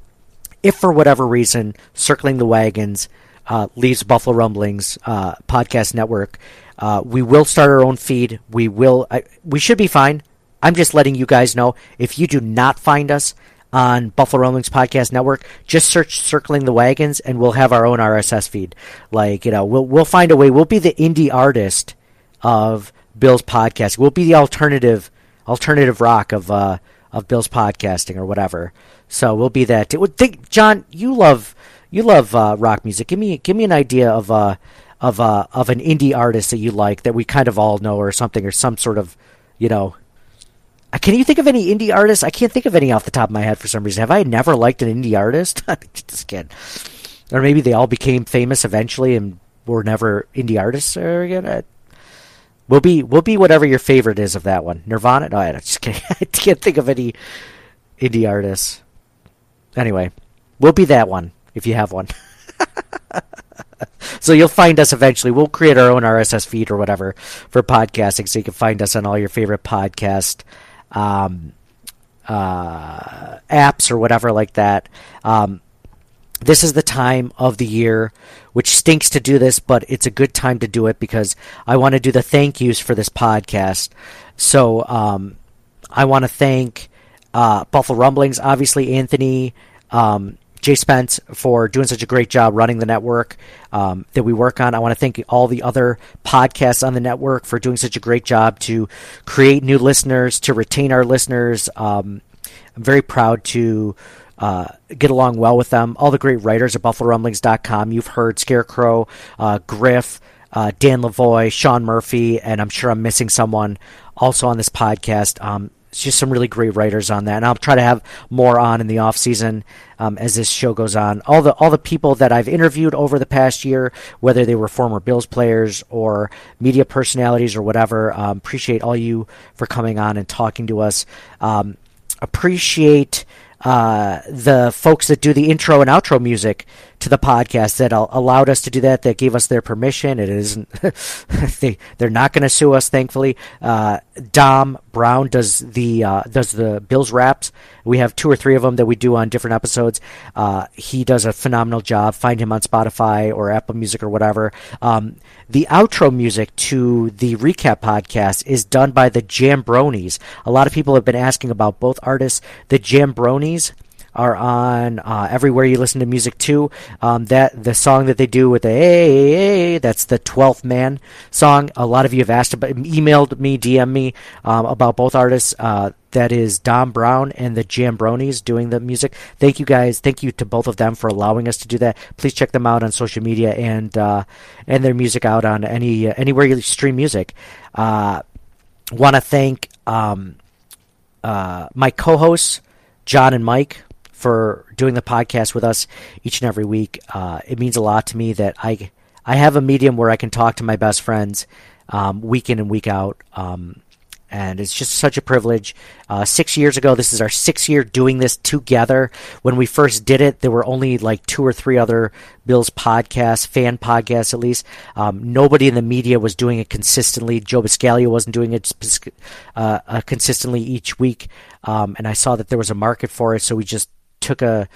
Speaker 6: If for whatever reason, circling the wagons uh, leaves Buffalo Rumblings uh, podcast network, uh, we will start our own feed. We will. we should be fine. I'm just letting you guys know if you do not find us on Buffalo Rumblings Podcast Network, just search "Circling the Wagons" and we'll have our own RSS feed. Like you know, we'll we'll find a way. We'll be the indie artist of Bill's podcast. We'll be the alternative alternative rock of uh, of Bill's podcasting or whatever. So we'll be that. Think, John, you love you love uh, rock music. Give me give me an idea of uh of uh of an indie artist that you like that we kind of all know or something or some sort of you know uh, can you think of any indie artists? I can't think of any off the top of my head for some reason. Have I never liked an indie artist? [LAUGHS] Just kidding. Or maybe they all became famous eventually and were never indie artists again. We'll be we'll be whatever your favorite is of that one. Nirvana? No, I [LAUGHS] just kidding. I can't think of any indie artists. Anyway, we'll be that one if you have one. [LAUGHS] so you'll find us eventually. We'll create our own RSS feed or whatever for podcasting, so you can find us on all your favorite podcast um, uh, apps or whatever like that. Um, this is the time of the year which stinks to do this, but it's a good time to do it because I want to do the thank yous for this podcast. So um, I want to thank uh, Buffalo Rumblings, obviously Anthony, um, Jay Spence for doing such a great job running the network um, that we work on. I want to thank all the other podcasts on the network for doing such a great job to create new listeners, to retain our listeners. Um, I'm very proud to uh, get along well with them. All the great writers at BuffaloRumblings.com. You've heard Scarecrow, uh, Griff, uh, Dan Lavoie, Sean Murphy, and I'm sure I'm missing someone also on this podcast. Um, just some really great writers on that, and I'll try to have more on in the off season um, as this show goes on. All the all the people that I've interviewed over the past year, whether they were former Bills players or media personalities or whatever, um, appreciate all you for coming on and talking to us. Um, appreciate uh, the folks that do the intro and outro music to the podcast that allowed us to do that, that gave us their permission. It isn't, [LAUGHS] they, they're not going to sue us, thankfully. Uh, Dom Brown does the, uh, does the Bills raps. We have two or three of them that we do on different episodes. Uh, he does a phenomenal job. Find him on Spotify or Apple Music or whatever. Um, the outro music to the recap podcast is done by the Jambronis. A lot of people have been asking about both artists. The Jambronis are on uh, everywhere you listen to music too. Um, that the song that they do with the hey, hey, that's the Twelfth Man song. A lot of you have asked about, emailed me, DM me um, about both artists. Uh, that is Dom Brown and the Jambronis doing the music. Thank you guys. Thank you to both of them for allowing us to do that. Please check them out on social media and uh, and their music out on any uh, anywhere you stream music. Uh, Want to thank um, uh, my co-hosts John and Mike for doing the podcast with us each and every week. Uh, it means a lot to me that I I have a medium where I can talk to my best friends um, week in and week out. Um, and it's just such a privilege. Uh, six years ago, this is our sixth year doing this together. When we first did it, there were only like two or three other Bills podcasts, fan podcasts at least. Um, nobody in the media was doing it consistently. Joe Buscaglia wasn't doing it uh, uh, consistently each week, um, and I saw that there was a market for it, so we just took a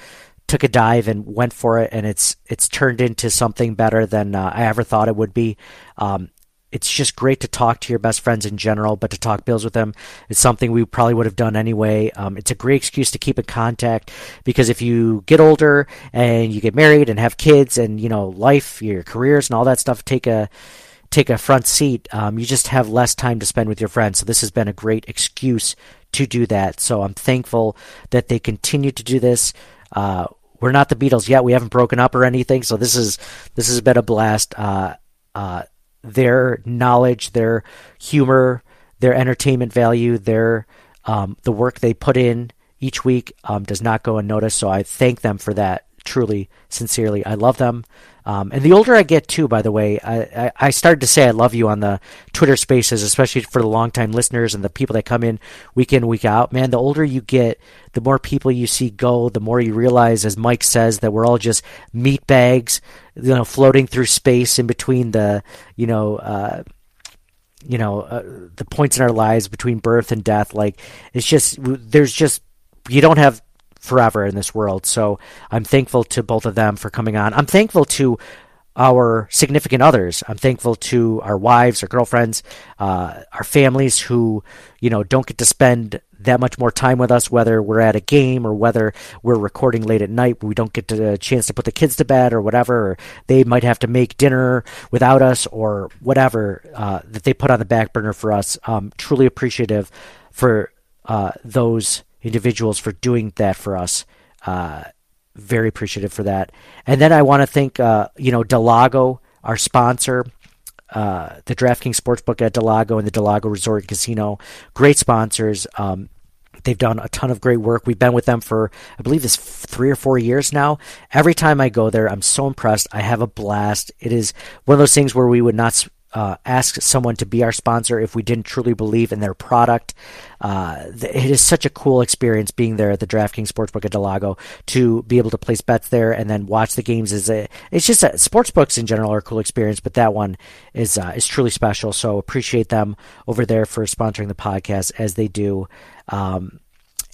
Speaker 6: took a dive and went for it, and it's it's turned into something better than uh, I ever thought it would be. Um, it's just great to talk to your best friends in general, but to talk bills with them is something we probably would have done anyway. Um, it's a great excuse to keep in contact because if you get older and you get married and have kids and you know life, your careers and all that stuff take a take a front seat, um, you just have less time to spend with your friends. So this has been a great excuse to do that. So I'm thankful that they continue to do this. Uh, we're not the Beatles yet. We haven't broken up or anything. So this is this has been a blast. Uh, uh, their knowledge, their humor, their entertainment value, their um, the work they put in each week um, does not go unnoticed. So I thank them for that truly, sincerely, I love them. Um, and the older I get, too, by the way, I, I, I, started to say I love you on the Twitter spaces, especially for the longtime listeners and the people that come in week in, week out. Man, the older you get, the more people you see go, the more you realize, as Mike says, that we're all just meat bags, you know, floating through space in between the, you know, uh, you know, uh, the points in our lives between birth and death. Like, it's just, there's just, you don't have forever in this world. So I'm thankful to both of them for coming on. I'm thankful to our significant others. I'm thankful to our wives, our girlfriends, uh, our families who, you know, don't get to spend that much more time with us, whether we're at a game or whether we're recording late at night. We don't get a chance to put the kids to bed or whatever. Or they might have to make dinner without us or whatever uh, that they put on the back burner for us. Um, truly appreciative for uh, those individuals for doing that for us. Uh, very appreciative for that. And then I want to thank, uh, you know, del Lago, our sponsor, uh, the DraftKings Sportsbook at del Lago and the del Lago Resort and Casino. Great sponsors. Um, they've done a ton of great work. We've been with them for, I believe, this three or four years now. Every time I go there, I'm so impressed. I have a blast. It is one of those things where we would not uh, ask someone to be our sponsor if we didn't truly believe in their product. Uh, it is such a cool experience being there at the DraftKings Sportsbook at del Lago to be able to place bets there and then watch the games. Is a, it's just a, sportsbooks in general are a cool experience, but that one is uh, is truly special. So appreciate them over there for sponsoring the podcast as they do. Um,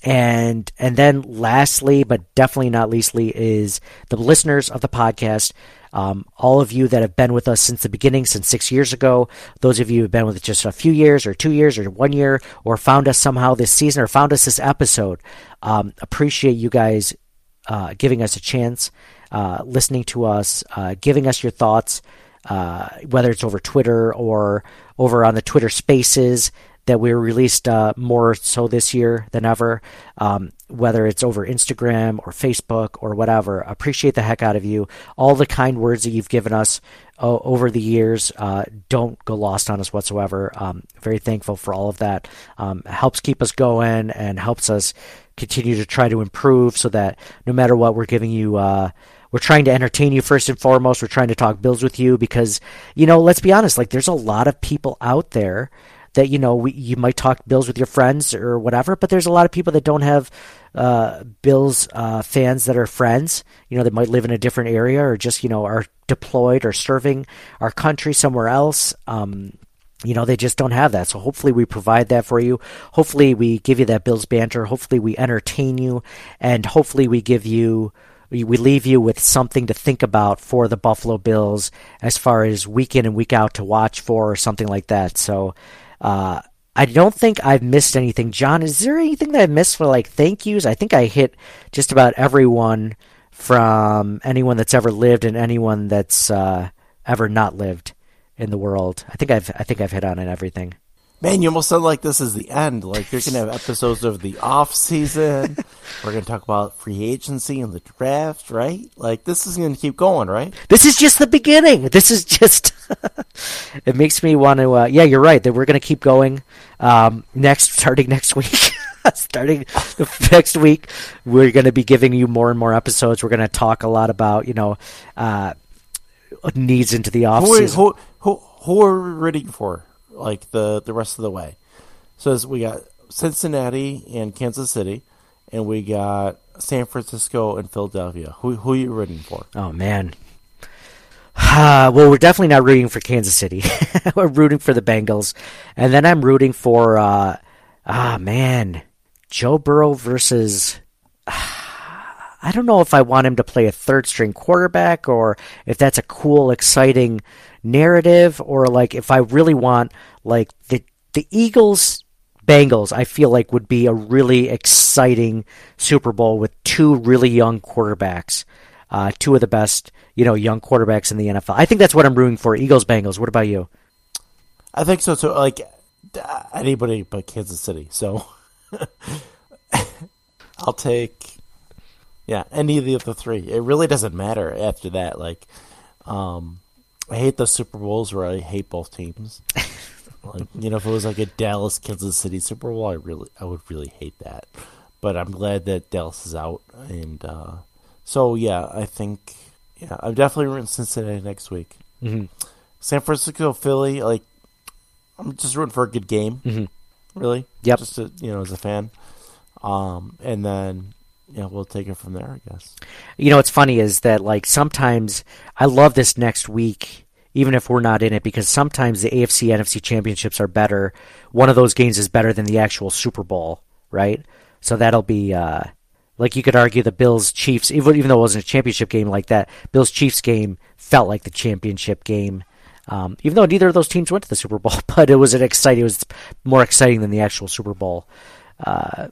Speaker 6: and and then lastly, but definitely not leastly, is the listeners of the podcast. Um, all of you that have been with us since the beginning, since six years ago, those of you who have been with us just a few years or two years or one year, or found us somehow this season or found us this episode, um, appreciate you guys uh, giving us a chance, uh, listening to us, uh, giving us your thoughts, uh, whether it's over Twitter or over on the Twitter Spaces that we released uh, more so this year than ever, um, whether it's over Instagram or Facebook or whatever. Appreciate the heck out of you. All the kind words that you've given us uh, over the years uh, don't go lost on us whatsoever. Um, very thankful for all of that. Um, helps keep us going and helps us continue to try to improve so that no matter what, we're giving you uh, we're trying to entertain you first and foremost. We're trying to talk bills with you because, you know, let's be honest, like there's a lot of people out there that you know we, you might talk Bills with your friends or whatever, but there's a lot of people that don't have uh, Bills uh, fans that are friends. You know, they might live in a different area or just you know are deployed or serving our country somewhere else. Um, you know, they just don't have that. So hopefully we provide that for you. Hopefully we give you that Bills banter. Hopefully we entertain you, and hopefully we give you we leave you with something to think about for the Buffalo Bills as far as week in and week out to watch for or something like that. So uh, I don't think I've missed anything. John, is there anything that I missed for like thank yous? I think I hit just about everyone from anyone that's ever lived and anyone that's uh, ever not lived in the world. I think I've I think I've hit on it everything.
Speaker 7: Man, you almost sound like this is the end. Like you're gonna have episodes of the off season. [LAUGHS] We're gonna talk about free agency and the draft, right? Like this is gonna keep going, right?
Speaker 6: This is just the beginning. This is just. [LAUGHS] it makes me want to. Uh, yeah, you're right. That we're gonna keep going. Um, next, starting next week. [LAUGHS] starting next week, we're going to be giving you more and more episodes. We're going to talk a lot about you know uh, needs into the off
Speaker 7: season. Who, who, who are we rooting for? Like the the rest of the way. So we got Cincinnati and Kansas City, and we got San Francisco and Philadelphia. Who who are you rooting for?
Speaker 6: Oh man. Uh, well, we're definitely not rooting for Kansas City. [LAUGHS] we're rooting for the Bengals, and then I'm rooting for uh, ah man, Joe Burrow versus. [SIGHS] I don't know if I want him to play a third string quarterback or if that's a cool, exciting narrative or like if I really want like the the Eagles Bengals, I feel like would be a really exciting Super Bowl with two really young quarterbacks, uh, two of the best you know young quarterbacks in the NFL. I think that's what I'm rooting for. Eagles Bengals. What about you?
Speaker 7: I think so too. Like anybody but Kansas City. So [LAUGHS] I'll take yeah any of the three. It really doesn't matter after that. Like um, I hate the Super Bowls where I hate both teams. [LAUGHS] like, you know, if it was like a Dallas Kansas City Super Bowl, I really I would really hate that. But I'm glad that Dallas is out and uh, So yeah, I think yeah, I'm definitely rooting Cincinnati next week.
Speaker 6: Mhm.
Speaker 7: San Francisco, Philly, like I'm just rooting for a good game.
Speaker 6: Mhm.
Speaker 7: Really,
Speaker 6: Yep.
Speaker 7: Just to, you know, as a fan, um, and then yeah, we'll take it from there, I guess.
Speaker 6: You know, what's funny is that like sometimes I love this next week, even if we're not in it, because sometimes the AFC NFC championships are better. One of those games is better than the actual Super Bowl, right? So that'll be uh, like you could argue the Bills Chiefs, even even though it wasn't a championship game like that, Bills Chiefs game felt like the championship game. Um, even though neither of those teams went to the Super Bowl, [LAUGHS] but it was an exciting. It was more exciting than the actual Super Bowl. Uh,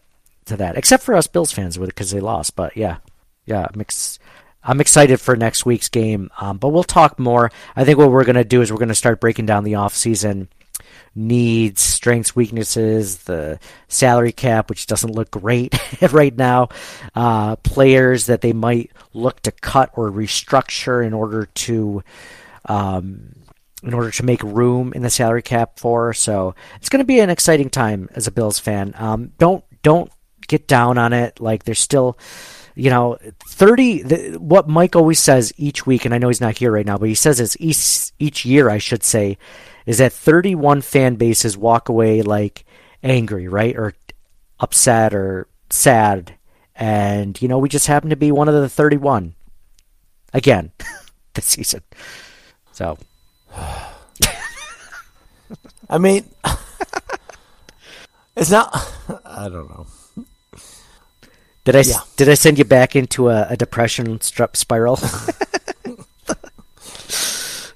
Speaker 6: to that, except for us Bills fans with because they lost. But yeah, yeah, I'm, ex- I'm excited for next week's game. Um, but we'll talk more. I think what we're gonna do is we're gonna start breaking down the off season needs, strengths, weaknesses, the salary cap, which doesn't look great [LAUGHS] right now, uh, players that they might look to cut or restructure in order to. Um, in order to make room in the salary cap for. So it's going to be an exciting time as a Bills fan. Um, don't don't get down on it. Like there's still, you know, thirty. The, what Mike always says each week, and I know he's not here right now, but he says it's each each year. I should say, is that 31 fan bases walk away like angry, right, or upset or sad, and you know we just happen to be one of the 31 again [LAUGHS] this season. So [SIGHS]
Speaker 7: I mean, [LAUGHS] it's not. [SIGHS] I don't know.
Speaker 6: Did I
Speaker 7: Yeah.
Speaker 6: did I send you back into a, a depression strep spiral? [LAUGHS]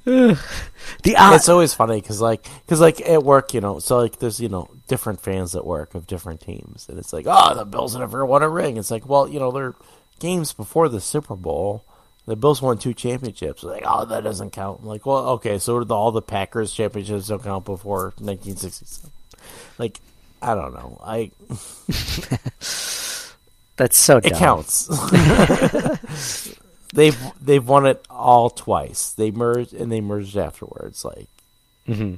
Speaker 6: the odd,
Speaker 7: it's always funny because like because like at work you know so like there's you know different fans at work of different teams and it's like oh the bills never won a ring. It's like well you know they're games before the super bowl the bills won two championships. Like oh that doesn't count. I'm like well okay so do all the packers championships don't count before 1967 like i don't know. I [LAUGHS] [LAUGHS]
Speaker 6: that's so
Speaker 7: it counts. [LAUGHS] They've they've won it all twice. They merged and they merged afterwards like. Mm-hmm.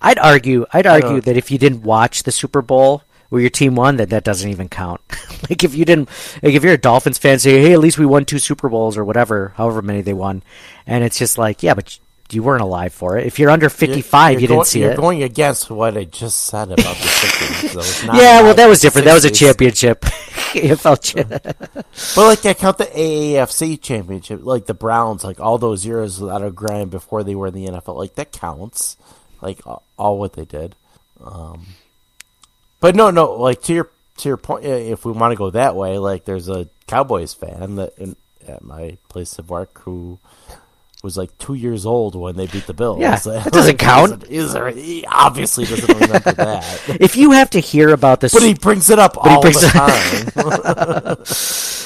Speaker 6: I'd argue I'd argue that if you didn't watch the Super Bowl where your team won, that that doesn't even count. [LAUGHS] like if you didn't, like if you're a Dolphins fan, say, hey, at least we won two Super Bowls or whatever, however many they won, and it's just like, yeah, but you weren't alive for it. If you're under 55,
Speaker 7: You're
Speaker 6: you
Speaker 7: going-
Speaker 6: didn't see it.
Speaker 7: you're going against what I just said about the [LAUGHS] 60s. so
Speaker 6: yeah, well, that was different. That was a championship. [LAUGHS] AFL cha-
Speaker 7: But like I count the AAFC championship, like the Browns, like all those years without a grind before they were in the NFL, like that counts. Like all, what they did. Um, but no, no, like to your to your point, if we want to go that way, like there's a Cowboys fan that in, at my place of work who was like two years old when they beat the Bills.
Speaker 6: Yeah, [LAUGHS] that doesn't [LAUGHS] count. [LAUGHS]
Speaker 7: He's- He obviously doesn't remember that.
Speaker 6: if you have to hear about this,
Speaker 7: But he brings it up all
Speaker 6: brings
Speaker 7: the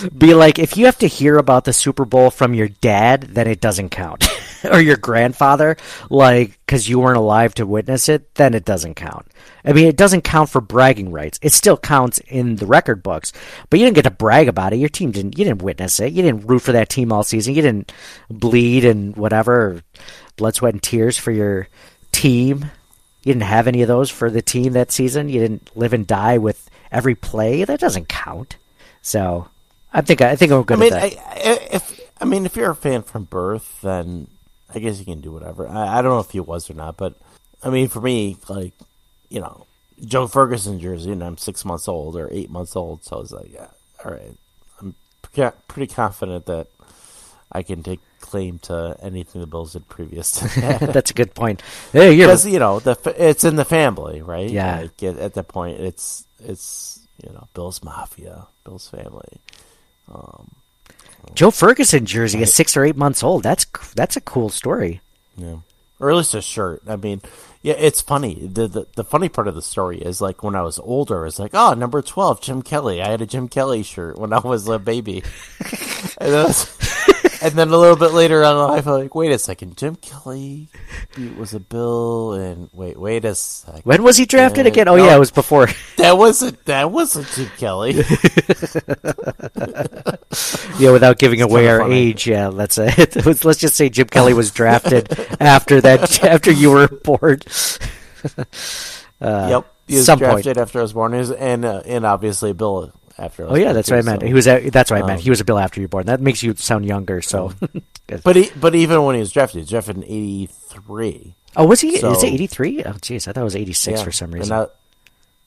Speaker 7: time.
Speaker 6: be like if you have to hear about the Super Bowl from your dad, then it doesn't count, or your grandfather, like because you weren't alive to witness it, then it doesn't count. I mean, it doesn't count for bragging rights. It still counts in the record books, but you didn't get to brag about it. Your team didn't. You didn't witness it. You didn't root for that team all season. You didn't bleed and whatever, blood, sweat, and tears for your team. You didn't have any of those for the team that season. You didn't live and die with every play. That doesn't count. So I think I think I'm
Speaker 7: I
Speaker 6: good
Speaker 7: mean,
Speaker 6: at that.
Speaker 7: I, I, if I mean, if you're a fan from birth, then I guess you can do whatever. I, I don't know if he was or not, but I mean, for me, like you know, Joe Ferguson jersey, and I'm six months old or eight months old, so I was like, yeah, all right, I'm pretty confident that I can take claim to anything the Bills did previous to [LAUGHS] that.
Speaker 6: That's a good point. Hey,
Speaker 7: because you know the it's in the family, right?
Speaker 6: Yeah.
Speaker 7: Like, at, at that point, it's it's you know Bill's mafia, Bill's family.
Speaker 6: Um, Joe Ferguson jersey is six or eight months old. That's that's a cool story.
Speaker 7: Yeah, or at least a shirt. I mean, yeah, it's funny. The, the the funny part of the story is like when I was older, it's like, oh, number twelve, Jim Kelly. I had a Jim Kelly shirt when I was a baby, [LAUGHS] and, and then a little bit later on life, I'm like, wait a second, Jim Kelly was a Bill, and wait, wait a second.
Speaker 6: When was he drafted again? Oh
Speaker 7: No,
Speaker 6: yeah, it was before. [LAUGHS]
Speaker 7: That wasn't that wasn't Jim Kelly. [LAUGHS] [LAUGHS]
Speaker 6: yeah, without giving away our
Speaker 7: funny.
Speaker 6: age. Yeah, let's uh, was, let's just say Jim Kelly was drafted after that after you were born.
Speaker 7: yep. He was
Speaker 6: some point.
Speaker 7: after I was born, and uh, and obviously Bill after.
Speaker 6: Oh yeah, that's what I meant.
Speaker 7: so-
Speaker 6: He was. A, that's what I meant.
Speaker 7: Um,
Speaker 6: He was a bill after you were born. That makes you sound younger. So, [LAUGHS] [LAUGHS]
Speaker 7: But he, but even when he was drafted, he was drafted in '83.
Speaker 6: oh, was he? is it eighty three? Oh, jeez, I thought it was eighty six for some reason.
Speaker 7: that-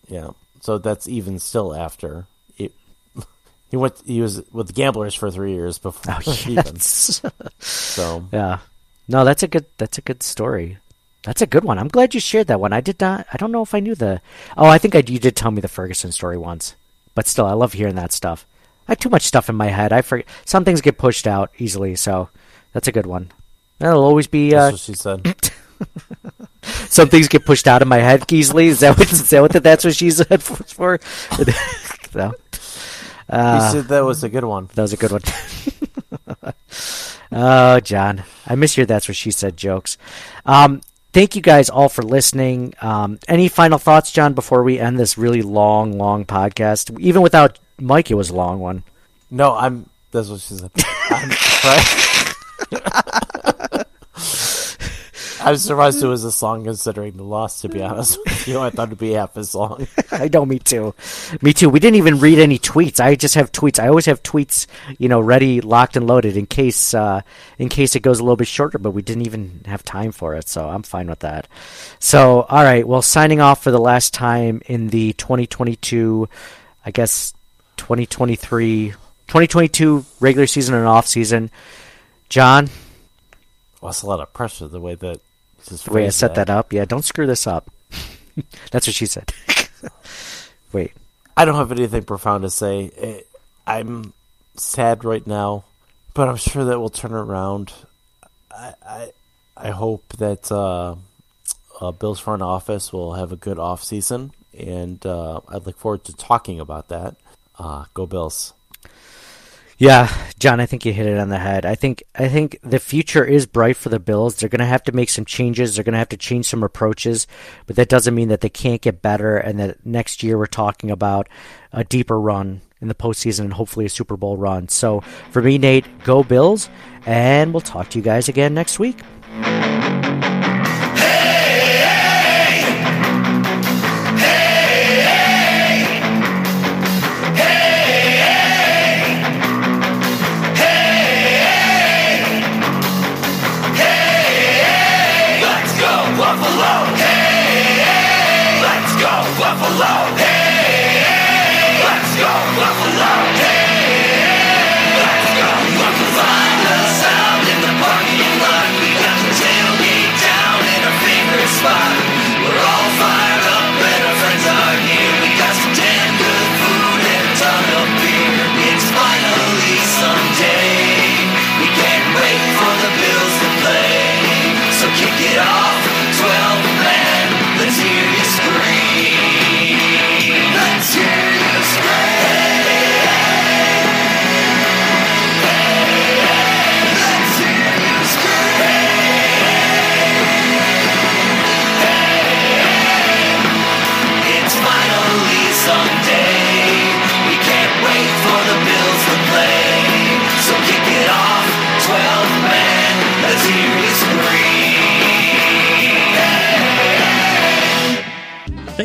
Speaker 7: yeah, so that's even still after it, [LAUGHS] he went. He was with the Gamblers for three years before
Speaker 6: oh yes.
Speaker 7: So
Speaker 6: yeah. No, that's a good. That's a good story. That's a good one. I'm glad you shared that one. I did not. I don't know if I knew the. Oh, I think I, you did tell me the Ferguson story once. But still, I love hearing that stuff. I have too much stuff in my head. I forget. Some things get pushed out easily, so that's a good one. That'll always be.
Speaker 7: that's
Speaker 6: Uh,
Speaker 7: what she said. [LAUGHS]
Speaker 6: some things get pushed out of my head easily. Is that what? Is that what that's what she said [LAUGHS] for? [LAUGHS] no.
Speaker 7: he said that was a good one.
Speaker 6: That was a good one. oh, John, I miss your "That's what she said" jokes. Um, thank you guys all for listening. Um, any final thoughts, John, before we end this really long, long podcast? Even without Mike, it was a long one.
Speaker 7: No, I'm. That's what she said. I'm surprised. It was this long considering the loss. To be honest with you, I thought it'd be half as long. [LAUGHS]
Speaker 6: I know, me too. Me too. We didn't even read any tweets. I just have tweets. I always have tweets, you know, ready, locked and loaded in case, uh, in case it goes a little bit shorter. But we didn't even have time for it, so I'm fine with that. So, all right. Well, signing off for the last time in the 2022, I guess 2023, 2022 regular season and off season. John,
Speaker 7: Well, that's a lot of pressure. The way that
Speaker 6: the way I set that up. Yeah, don't screw this up. [LAUGHS] That's what she said. [LAUGHS] Wait.
Speaker 7: I don't have anything profound to say. Eh, I'm sad right now, but I'm sure that we'll turn around. I I, I hope that uh, uh, Bill's front office will have a good off season, and uh, I look forward to talking about that. Uh, go Bills!
Speaker 6: Yeah, John, I think you hit it on the head. I think I think the future is bright for the Bills. They're going to have to make some changes. They're going to have to change some approaches, but that doesn't mean that they can't get better. And that next year we're talking about a deeper run in the postseason and hopefully a Super Bowl run. So for me, Nate, go Bills, and we'll talk to you guys again next week.